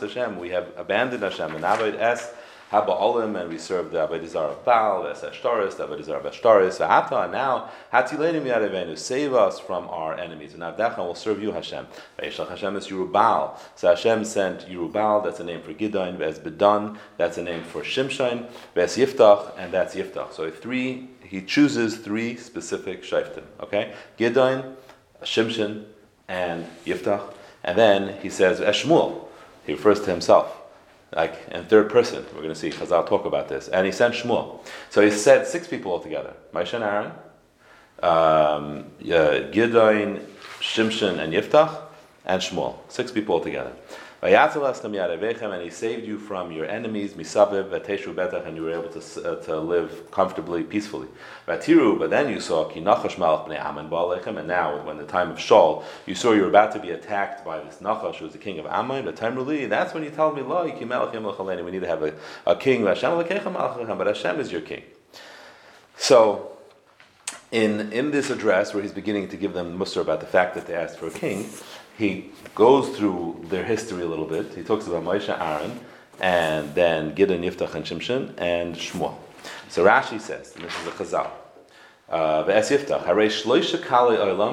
Hashem, we have abandoned Hashem, and Avoid Es, Haba Olim, and we serve the Avodah of Baal, the Ashtaris, the Avodah of Ashtaris, Ata, and now, Hatilenim Yadevenu, save us from our enemies, and Avdachan will serve you, Hashem. Vayishlach Hashem is Yerubal. So Hashem sent Yerubal, that's a name for Gidon, Ves Bedan, that's a name for Shimshon, Ves Yiftach, and that's Yiftach. So three, he chooses three specific Shaftim, okay? Gidon, Shimshon, and Yiftach. And then he says Eshmuel. He refers to himself like in third person. We're going to see Chazal talk about this. And he sent Shmuel. So he said six people altogether: Moshe and Aaron, um, Shimshon, and Yiftach, and Shmuel. Six people altogether. And he saved you from your enemies, misaviv, and you were able to, uh, to live comfortably, peacefully. But then you saw kinachash malach bnei Ammon and now, when the time of Shaul, you saw you were about to be attacked by this Nachash, who was the king of Ammon, but really, that's when you tell me, lo, we need to have a, a king, but Hashem is your king. So, in, in this address, where he's beginning to give them muster about the fact that they asked for a king, he goes through their history a little bit. He talks about Moshe, Aaron, and then Gideon, Yiftach, and Shimshon, and Shmuel. So Rashi says, and this is a Chazal, uh,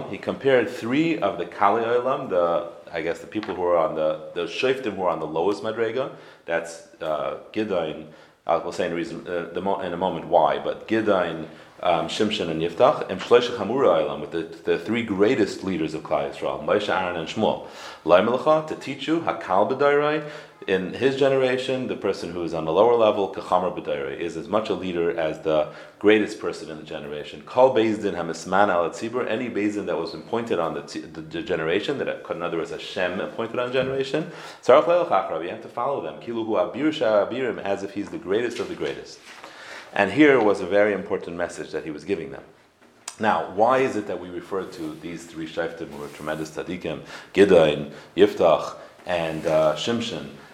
he compared three of the Kali Olam, the I guess the people who are on the the Shoftim who are on the lowest Madrega. That's uh, Gideon. I'll say in reason uh, the, in a moment why, but Gideon, um, Shimshon and Yiftach, and Shloisha Chamura Eilam, with the, the three greatest leaders of Klal Yisrael, Moshe, Aaron, and Shmuel. Laimelacha, to teach you, Hakal B'dairai, in his generation, the person who is on the lower level, Kachamar B'dairai, is as much a leader as the greatest person in the generation. Kal Bezdin Hamisman al Tzibur, any Bezdin that was appointed on the, the, the, generation, that in other words, Hashem appointed on generation, Sarach Leil you have to follow them. Kiluhu Abir Abirim, as if he's the greatest of the greatest. And here was a very important message that he was giving them. Now, why is it that we refer to these three shayftim who were tremendous tzaddikim, Gideon, Yiftach, and uh,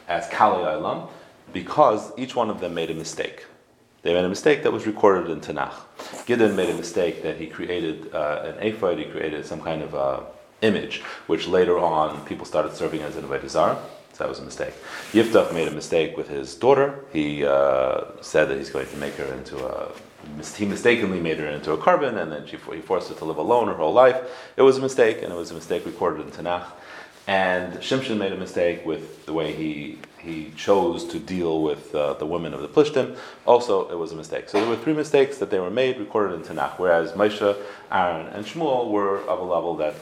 as Kali Olam? Because each one of them made a mistake. They made a mistake that was recorded in Tanakh. Gideon made a mistake that he created uh, an ephod, he created some kind of uh, image, which later on people started serving as an Avodah so that was a mistake. Yiftach made a mistake with his daughter. He uh, said that he's going to make her into a. He mistakenly made her into a carbon, and then she, he forced her to live alone her whole life. It was a mistake, and it was a mistake recorded in Tanakh. And Shimshon made a mistake with the way he he chose to deal with uh, the women of the Plishtim. Also, it was a mistake. So there were three mistakes that they were made, recorded in Tanakh. Whereas Moshe, Aaron, and Shmuel were of a level that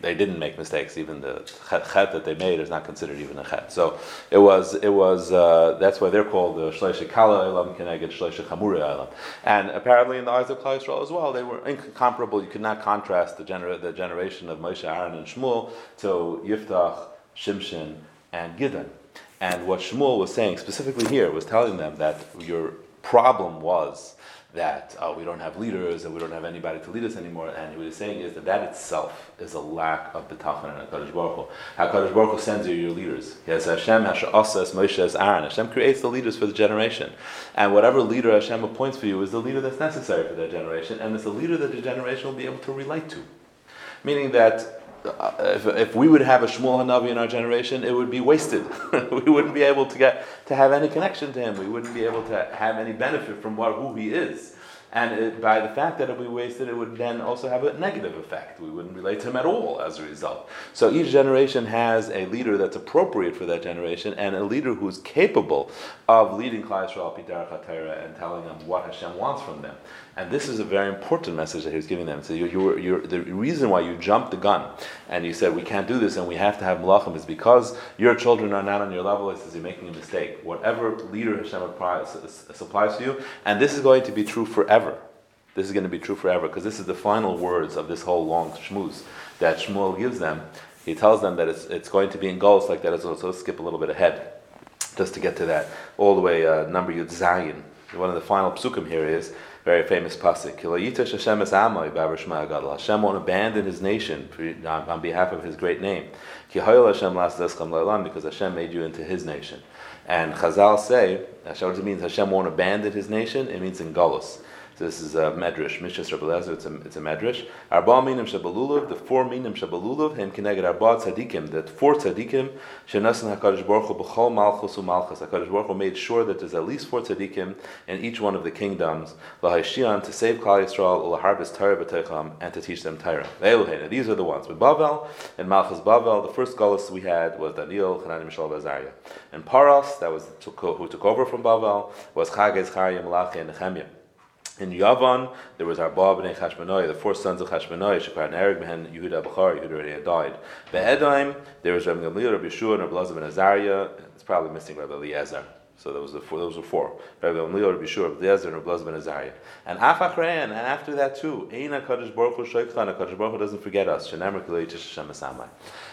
they didn't make mistakes. Even the chet, that they made is not considered even a chet. So it was, it was. Uh, that's why they're called the shleisha kala elam keneged shleisha chamura elam. And apparently, in the eyes of Klal Yisrael as well, they were incomparable. You could not contrast the, gener- the generation of Moshe, Aaron, and Shmuel to Yiftach, Shimshon, and Gideon. And what Shmuel was saying specifically here was telling them that your problem was that uh, we don't have leaders and we don't have anybody to lead us anymore. And what he's saying is that that itself is a lack of betachon and HaKadosh Baruch Hu. HaKadosh Baruch Hu sends you your leaders. He has Hashem, Hashem, Asas, Moshe, as Aaron. Hashem creates the leaders for the generation. And whatever leader Hashem appoints for you is the leader that's necessary for that generation. And it's a leader that the generation will be able to relate to. Meaning that Uh, if, if we would have a Shmuel Hanavi in our generation, it would be wasted. [laughs] we wouldn't be able to get to have any connection to him. We wouldn't be able to have any benefit from what who he is. And it, by the fact that it would be wasted, it would then also have a negative effect. We wouldn't relate to him at all as a result. So each generation has a leader that's appropriate for that generation, and a leader who's capable of leading Klal Yisrael Pidarach and telling them what Hashem wants from them. And this is a very important message that he's giving them. So you, you, you're, the reason why you jumped the gun and you said we can't do this and we have to have malachim is because your children are not on your level. It says you're making a mistake. Whatever leader Hashem supplies to you, and this is going to be true forever. This is going to be true forever because this is the final words of this whole long shmuz that Shmuel gives them. He tells them that it's, it's going to be in goals like that. So let's skip a little bit ahead just to get to that all the way uh, number Yud Zayin. One of the final psukim here is very famous pasuk. Hashem won't abandon his nation on behalf of his great name. Because Hashem made you into his nation. And Chazal say, what it means Hashem won't abandon his nation? It means in Golos. So this is a medrash, Mishas Rebbe it's a, it's a medrash. Arba minim shabalulav, the four minim shabalulav, hem kineged arba tzadikim, the four tzadikim, shenasan HaKadosh Baruch Hu b'chol malchus u'malchus. HaKadosh Baruch Hu made sure that there's at least four tzadikim in each one of the kingdoms, l'haishian, to save Klal Yisrael, l'harbis Torah b'teicham, and to teach them Torah. These are the ones. With Bavel, and Malchus Bavel, the first galus we had was Daniel, Hanani, Mishael, Azariah. And Paras, that was who took over from Bavel, was Chagez, Charyim, Malachi, and Nehemiah. In Yavan, there was Arba b'nei Chashmonai, the four sons of Chashmonai, and Erig behen Yehuda Bachar, Yehuda already had died. Be'edaim, there was Rabbi Gamliel, Rabbi Yeshua, and Rabbi Lazar ben Azariah, it's probably missing Rabbi Eliezer. So those were four. Those were four. Rabbi Rabbi Rabbi and ben Azariah. And Afachrein, and after that too, Eina Baruch Hu Baruch Hu doesn't forget us.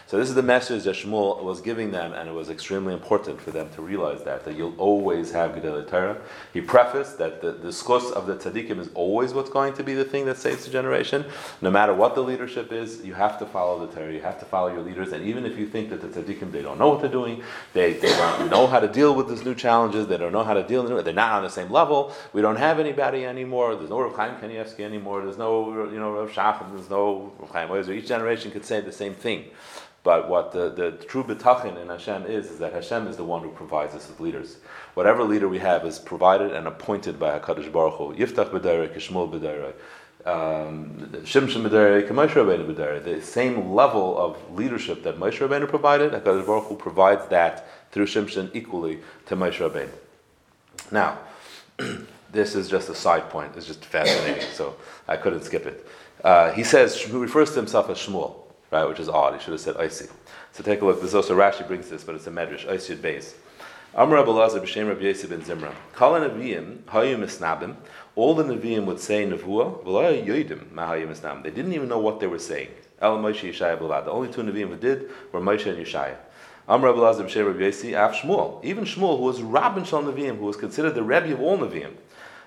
So this is the message that Shmuel was giving them, and it was extremely important for them to realize that, that you'll always have Gedele Torah. He prefaced that the, the schus of the tzaddikim is always what's going to be the thing that saves the generation. No matter what the leadership is, you have to follow the Torah, you have to follow your leaders, and even if you think that the tzaddikim, they don't know what they're doing, they, they don't know how to deal with this new challenges, they don't know how to deal with it, they're not on the same level, we don't have anybody anymore, there's no Rav Chaim Kanievsky anymore, there's no, you know, Rav Shachar, there's no Rav Chaim Ozer. Each generation could say the same thing. But what the, the true betachin in Hashem is, is that Hashem is the one who provides us with leaders. Whatever leader we have is provided and appointed by HaKadosh Baruch Hu. Yiftach b'derek, Yishmul b'derek, um, Shimshon b'derek, Moshe Rabbeinu b'derek. The same level of leadership that Moshe Rabbeinu provided, HaKadosh Baruch Hu provides that through Shimshon equally to Moshe Rabbeinu. Now, [clears throat] this is just a side point. It's just fascinating, so I couldn't skip it. Uh, he says, he refers to himself as Shmuel right? Which is odd. He should have said Oisi. So take a look. This also Rashi brings this, but it's a medrash. Oisi base. Amr Rabbi b'shem Rabbi Yosef ben Zimra. Kol Nevi'im hayu misnabim. All the Nevi'im would say Nevuah, v'lo yoidim ma hayu misnabim. They didn't even know what they were saying. El Moshe Yeshaya b'lavad. The only two Nevi'im who did were Moshe and Yeshaya. Amr Rabbi Lazar b'shem Rabbi Yosef, af Shmuel. Even Shmuel, who was Rabban Shal Nevi'im, who was considered the Rebbe of all Nevi'im.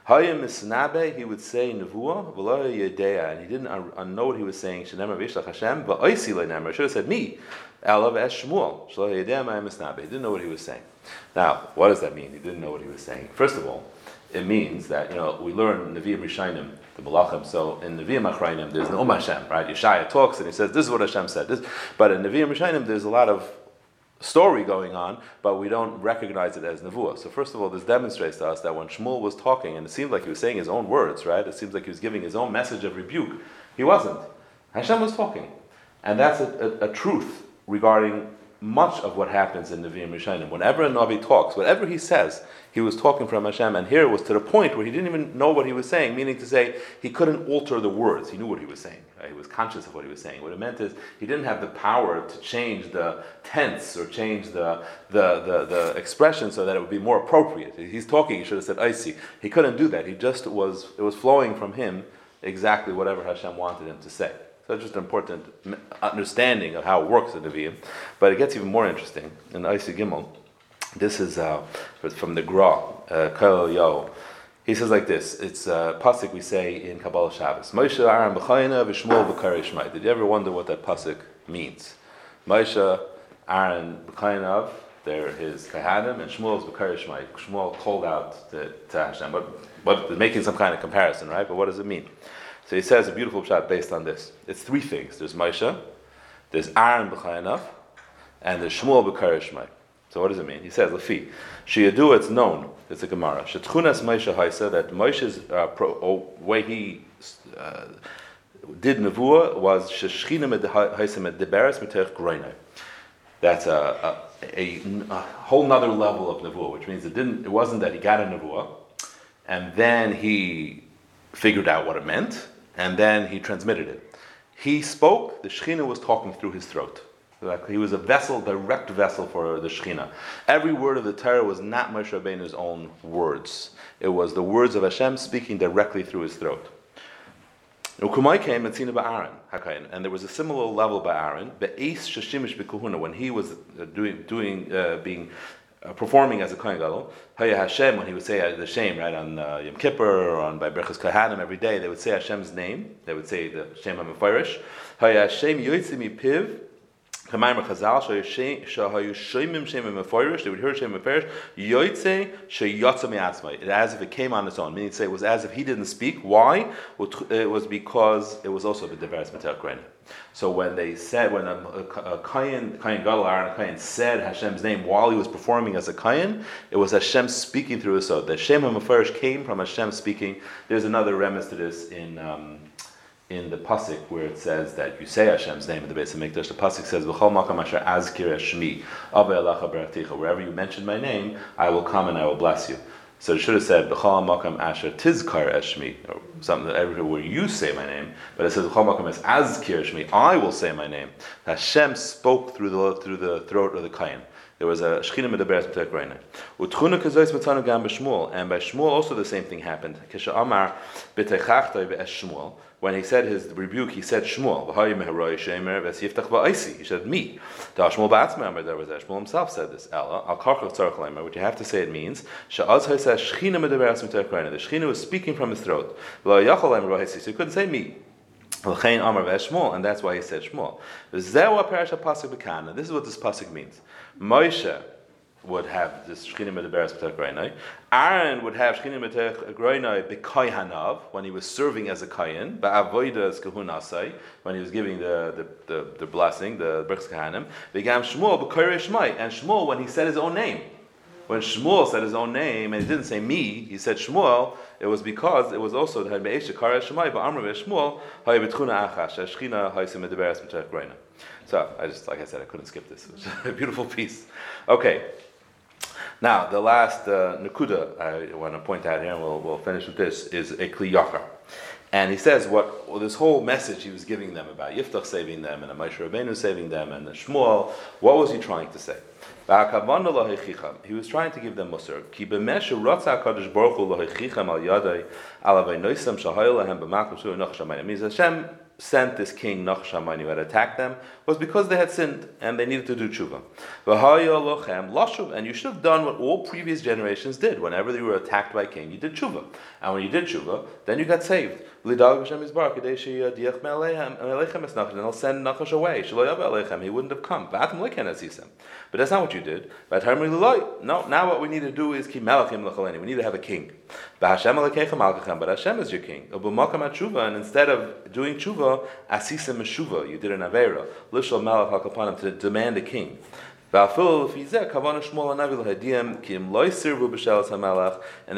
Hayim misnabe, he would say nevuah, v'lo yedea, and he didn't know what he was saying. Shenemar v'ishlach Hashem, v'oisi le'nemar. Should have said me. Elav es Shmuel. Yedea ma'im misnabe. He didn't know what he was saying. Now, what does that mean? He didn't know what he was saying. First of all, it means that you know we learn Nevi'im Rishainim, the Malachim. So in Nevi'im Achrayim, there's no Hashem, right? Yeshaya talks and he says, "This is what Hashem said." This, but in Nevi'im Rishainim, there's a lot of story going on, but we don't recognize it as Nevuah. So first of all, this demonstrates to us that when Shmuel was talking, and it seemed like he was saying his own words, right? It seems like he was giving his own message of rebuke. He wasn't. Hashem was talking. And that's a, a, a truth regarding much of what happens in Nevi'im Rishonim. Whenever a Navi talks, whatever he says, he was talking from Hashem, and here it was to the point where he didn't even know what he was saying, meaning to say he couldn't alter the words. He knew what he was saying. Right? He was conscious of what he was saying. What it meant is he didn't have the power to change the tense or change the, the, the, the expression so that it would be more appropriate. He's talking, he should have said I see. He couldn't do that. He just was, it was flowing from him exactly whatever Hashem wanted him to say. So just an important understanding of how it works in the Nevi'im. But it gets even more interesting in Isi Gimel. This is uh, from the Gra, uh, Kol Yo. He says like this. It's a pasuk we say in Kabbalah Shabbos. Moshe Aaron b'chayna v'shmuel b'karei shmai. Did you ever wonder what that pasuk means? Moshe Aaron b'chaynav, they're his kahanim, and Shmuel's b'karei shmai. Shmuel called out to, to Hashem. But, but making some kind of comparison, right? But what does it mean? So he says a beautiful shot based on this. It's three things. There's Moshe, there's Aaron b'chaynav, and there's Shmuel b'karishmai. So what does it mean? He says, Lafi, Shiyadu, it's known, it's a Gemara. Shetchunas Moshe Haisa, that Moshe's uh, pro, oh, way he uh, did Nevuah was Sheshchina Haisa med Deberes Metech Groinai. That's a, a, a, a, whole nother level of Nevuah, which means it didn't, it wasn't that he got a Nevuah, and then he figured out what it meant, and then he transmitted it. He spoke, the Shechina was talking through his throat. He was a vessel, direct vessel for the Shechina. Every word of the Torah was not Moshe Rabbeinu's own words. It was the words of Hashem speaking directly through his throat. Ukumai came and seen by Aaron, and there was a similar level by Aaron. Be'es shashimish b'kuhuna when he was uh, doing, doing, uh, being uh, performing as a Kohen Gadol, Haya Hashem, when he would say uh, the Shem, right, on uh, Yom Kippur or on by Berchas Kohanim every day, they would say Hashem's name. They would say the Shem HaMefarish. Haya Hashem Yoitzim Piv, they would hear Shemim Meforish, Yoitze Sheyotza Miatzmai. It as if it came on its own, meaning to say it was as if he didn't speak. Why? It was because it was also the Deveres Metel. So when they said, when a, a, a Kayan, Kayan Gadol, Aaron Kayan said Hashem's name while he was performing as a Kayan, it was Hashem speaking through his soul. The Shem HaMeforish came from Hashem speaking. There's another remes to this in. Um, in the pasuk where it says that you say Hashem's name in the base of Mikdash, the pasuk says "V'chol makam asher azkir eshmi elacha Wherever you mention my name, I will come and I will bless you. So it should have said "V'chol makam asher tizkar eshmi," or something everywhere where you say my name. But it says "V'chol makam es azkir eshmi." I will say my name. Hashem spoke through the through the throat of the kain. There was a Shechina Medaberes B'tek Reina. Utchuna Kazois Matzanu Gam B'Shmuel. And by Shmuel also the same thing happened. Kisha Amar B'Techachtai B'Esh Shmuel. When he said his rebuke, he said Shmuel. He said me. Shmuel Ba'atzma there was Shmuel himself said this. Ella Al Leimer. What you have to say it means. The Shechina was speaking from his throat. So he couldn't say me. And that's why he said Shmuel. This is what this pasuk means. Moshe would have this Shechina Medeberes B'Tech Groinai. Aaron would have Shechina Medeberes Groinai B'Kai Hanav when he was serving as a Kayan, Ba'avoida as Kahunasai when he was giving the, the, the, the blessing, the Berchs Kahanim. Begam Shmuel B'Kai Shmai and Shmuel when he said his own name. When Shmuel said his own name and he didn't say me, he said Shmuel. It was because it was also the Be'esha Kara Shemai Ba'amr Shmuel Hay B'Tchuna Achash Shechina Hay Medeberes B'Tech Groinai. So I just, like I said, I couldn't skip this. It's [laughs] a beautiful piece. Okay. Now, the last uh, Nakuda I want to point out here, and we'll, we'll finish with this, is a Kliyachar. And he says what well, this whole message he was giving them about Yiftach saving them and Moshe Rabbeinu saving them and the Shmuel, what was he trying to say? He was trying to give them. Means Hashem sent this king Nachshaman who had attacked them was because they had sinned and they needed to do tshuva. And you should have done what all previous generations did. Whenever they were attacked by a king, you did tshuva. And when you did tshuva, then you got saved. And he'll send Nachash away. He wouldn't have come. But that's not what you did. No, now what we need to do is We need to have a king. But Hashem is your king. And instead of doing tshuva, asisa meshuva, you did an avera. Lishal malach hakapanim, to demand a king. And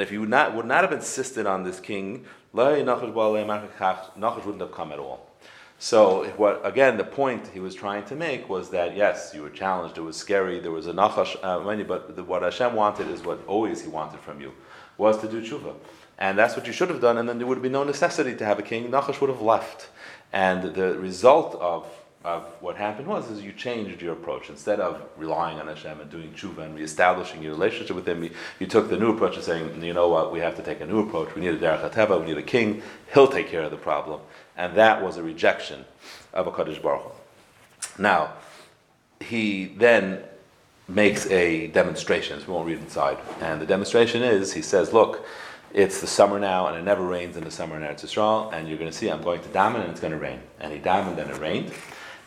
if you would not, would not have insisted on this king, Nachash wouldn't have come at all. So what again? The point he was trying to make was that yes, you were challenged. It was scary. There was a nachash, uh, but the, what Hashem wanted is what always He wanted from you, was to do tshuva, and that's what you should have done. And then there would be no necessity to have a king. Nachash would have left, and the result of of what happened was is you changed your approach instead of relying on Hashem and doing tshuva and reestablishing your relationship with Him. You, took the new approach of saying, you know what, we have to take a new approach. We need a derech hateva. We need a king. He'll take care of the problem and that was a rejection of a Kaddish Baruch Hu. Now, he then makes a demonstration. So we won't read inside. And the demonstration is, he says, look, it's the summer now, and it never rains in the summer in Eretz Yisrael, and you're going to see I'm going to daven, and it's going to rain. And he davened, and it rained.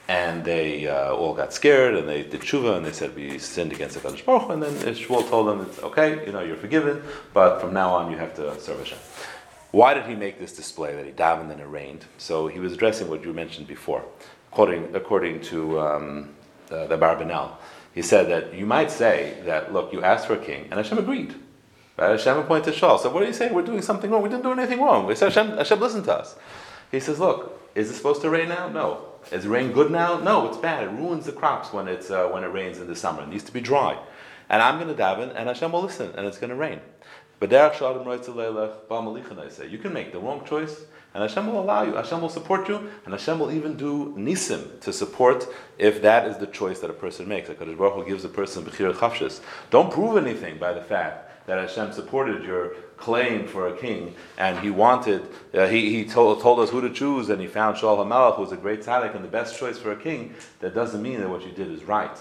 And they uh, all got scared, and they did tshuva, and they said, we sinned against the Kaddish Baruch and then Shmuel told them, it's okay, you know, you're forgiven, but from now on you have to serve Hashem. Why did he make this display that he davened and it rained? So he was addressing what you mentioned before, according, according to um, uh, the Barbanel. He said that you might say that, look, you asked for a king, and Hashem agreed. Right? Hashem appointed Shaul. So what are you saying? We're doing something wrong. We didn't do anything wrong. We said Hashem, Hashem listened to us. He says, look, is it supposed to rain now? No. Is rain good now? No, it's bad. It ruins the crops when, it's, uh, when it rains in the summer. It needs to be dry. And I'm going to daven, and Hashem will listen, and it's going to rain. But You can make the wrong choice, and Hashem will allow you. Hashem will support you, and Hashem will even do nisim to support if that is the choice that a person makes. Like Baruch Hu gives a person bechir chavshis. Don't prove anything by the fact that Hashem supported your claim for a king, and he wanted, uh, he, he told, told us who to choose, and he found Shaul HaMelech, who was a great tzaddik and the best choice for a king. That doesn't mean that what you did is right.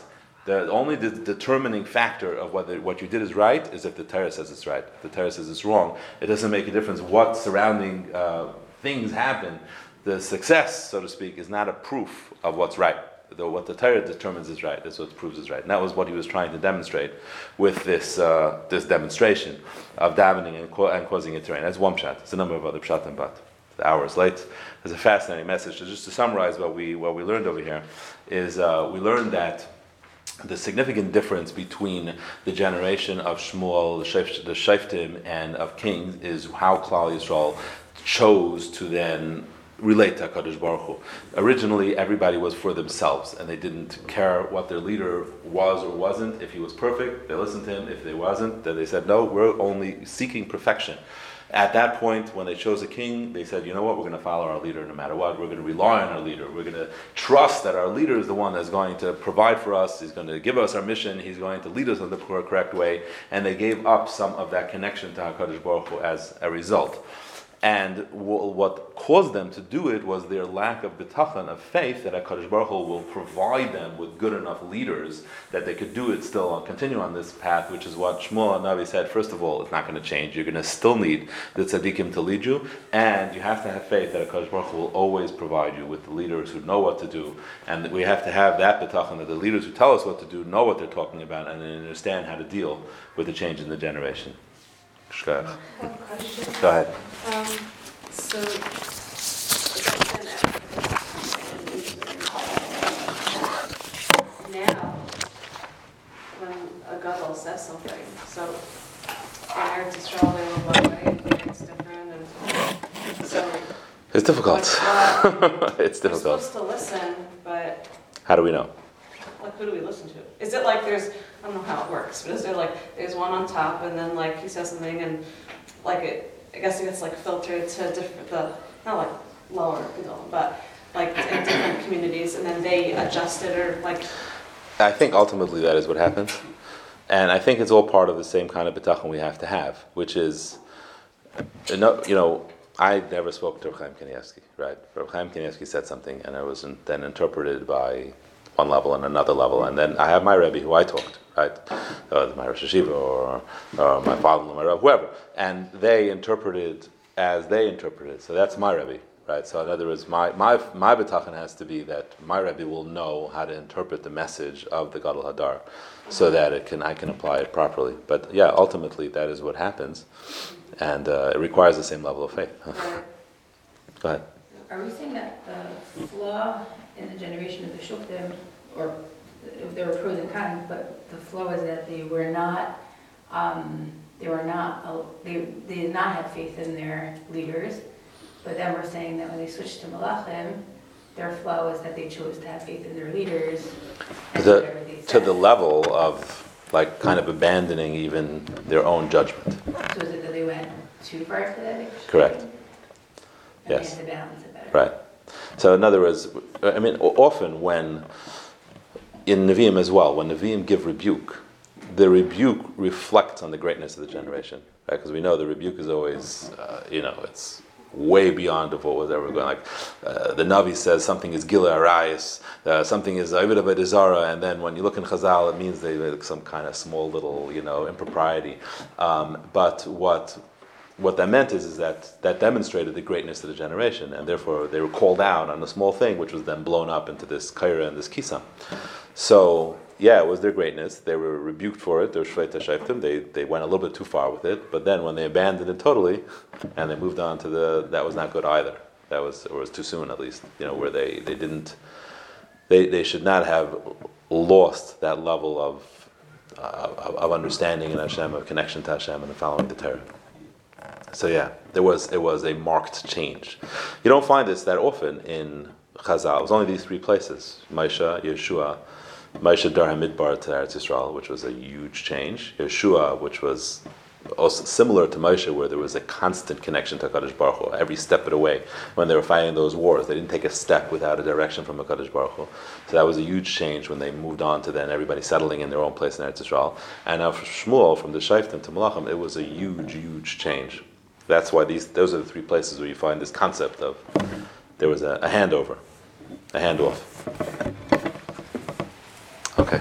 The only the determining factor of whether what you did is right is if the Torah says it's right. If the Torah says it's wrong, it doesn't make a difference what surrounding uh, things happen. The success, so to speak, is not a proof of what's right. The, what the Torah determines is right. That's what proves is right. And that was what he was trying to demonstrate with this uh, this demonstration of davening and, and causing it to rain. That's one pshat. There's a number of other pshatim, but the hour is late. There's a fascinating message. So just to summarize what we what we learned over here is uh, we learned that the significant difference between the generation of Shmuel, the Shaftim, and of kings is how Klal Yisrael chose to then relate to HaKadosh Baruch Hu. Originally, everybody was for themselves, and they didn't care what their leader was or wasn't. If he was perfect, they listened to him. If they wasn't, then they said, no, we're only seeking perfection. At that point, when they chose a king, they said, you know what, we're going to follow our leader no matter what. We're going to rely on our leader. We're going to trust that our leader is the one that's going to provide for us. He's going to give us our mission. He's going to lead us in the correct way. And they gave up some of that connection to HaKadosh Baruch Hu as a result. And what caused them to do it was their lack of bitachon, of faith that HaKadosh Baruch Hu will provide them with good enough leaders that they could do it still and continue on this path, which is what Shmuel Navi said. First of all, it's not going to change. You're going to still need the tzaddikim to lead you, and you have to have faith that HaKadosh Baruch Hu will always provide you with the leaders who know what to do. And we have to have that bitachon that the leaders who tell us what to do know what they're talking about and they understand how to deal with the change in the generation. Go ahead. Um, so, now, when a gadol says something, so in Eretz Yisrael, they were one way, it's different, and so. It's difficult. [laughs] It's We're difficult. supposed to listen, but How do we know? like, who do we listen to? Is it like there's, I don't know how it works, but is there like, there's one on top and then like he says something and like it, I guess it gets like filtered to different, the, not like lower, middle, but like in different communities and then they adjust it or like, I think ultimately that is what happens. And I think it's all part of the same kind of bitachon we have to have, which is, you know, I never spoke to Chaim Kanievsky, right? Chaim Kanievsky said something, and it was then interpreted by one level and another level, and then I have my Rebbe who I talked, right? Uh, my Rosh Yeshiva or, or my father, my Rebbe, whoever, and they interpreted as they interpreted. So that's my Rebbe, right? So in other words, my my my bitachon has to be that my Rebbe will know how to interpret the message of the Gadol Hadar, so that it can I can apply it properly. But yeah, ultimately that is what happens, and uh, it requires the same level of faith. [laughs] Go ahead. Are we saying that the flaw in the generation of the Shoftim, or there were pros and cons, but the flaw is that they were not, um, they were not, uh, they, they did not have faith in their leaders. But then we're saying that when they switched to Malachim, their flow is that they chose to have faith in their leaders. and The- whatever they To the level of like kind of abandoning even their own judgment. So is it that they went too far to that extreme? Correct. And they Yes. had to balance it better. Right. So in other words, I mean, o- often when in Nevi'im as well, when Nevi'im give rebuke, the rebuke reflects on the greatness of the generation, right? Because we know the rebuke is always, uh, you know, it's way beyond of what was ever going. Like uh, the Navi says, something is Gila Arayis, uh, something is Avidah Bedizara, and then when you look in Chazal, it means they like some kind of small little, you know, impropriety. Um, but what what that meant is, is that that demonstrated the greatness of the generation, and therefore they were called out on a small thing, which was then blown up into this kaira and this kisa. So yeah, it was their greatness. They were rebuked for it. They were. They they went a little bit too far with it. But then when they abandoned it totally, and they moved on to the that was not good either. That was or was too soon at least. You know where they they didn't. They they should not have lost that level of. Uh, of, of understanding in Hashem, of connection to Hashem, and following the Torah. So yeah, there was it was a marked change. You don't find this that often in Chazal. It was only these three places: Maisha, Yeshua, Maisha Dar Hamidbar to Eretz Yisrael, which was a huge change. Yeshua, which was also similar to Moshe, where there was a constant connection to Hakadosh Baruch Hu, every step of the way. When they were fighting those wars, they didn't take a step without a direction from Hakadosh Baruch Hu. So that was a huge change when they moved on to then everybody settling in their own place in Eretz Yisrael. And now for Shmuel, from the Shaiftim to Malachim, it was a huge, huge change. That's why these those are the three places where you find this concept of there was a, a handover, a handoff. Okay.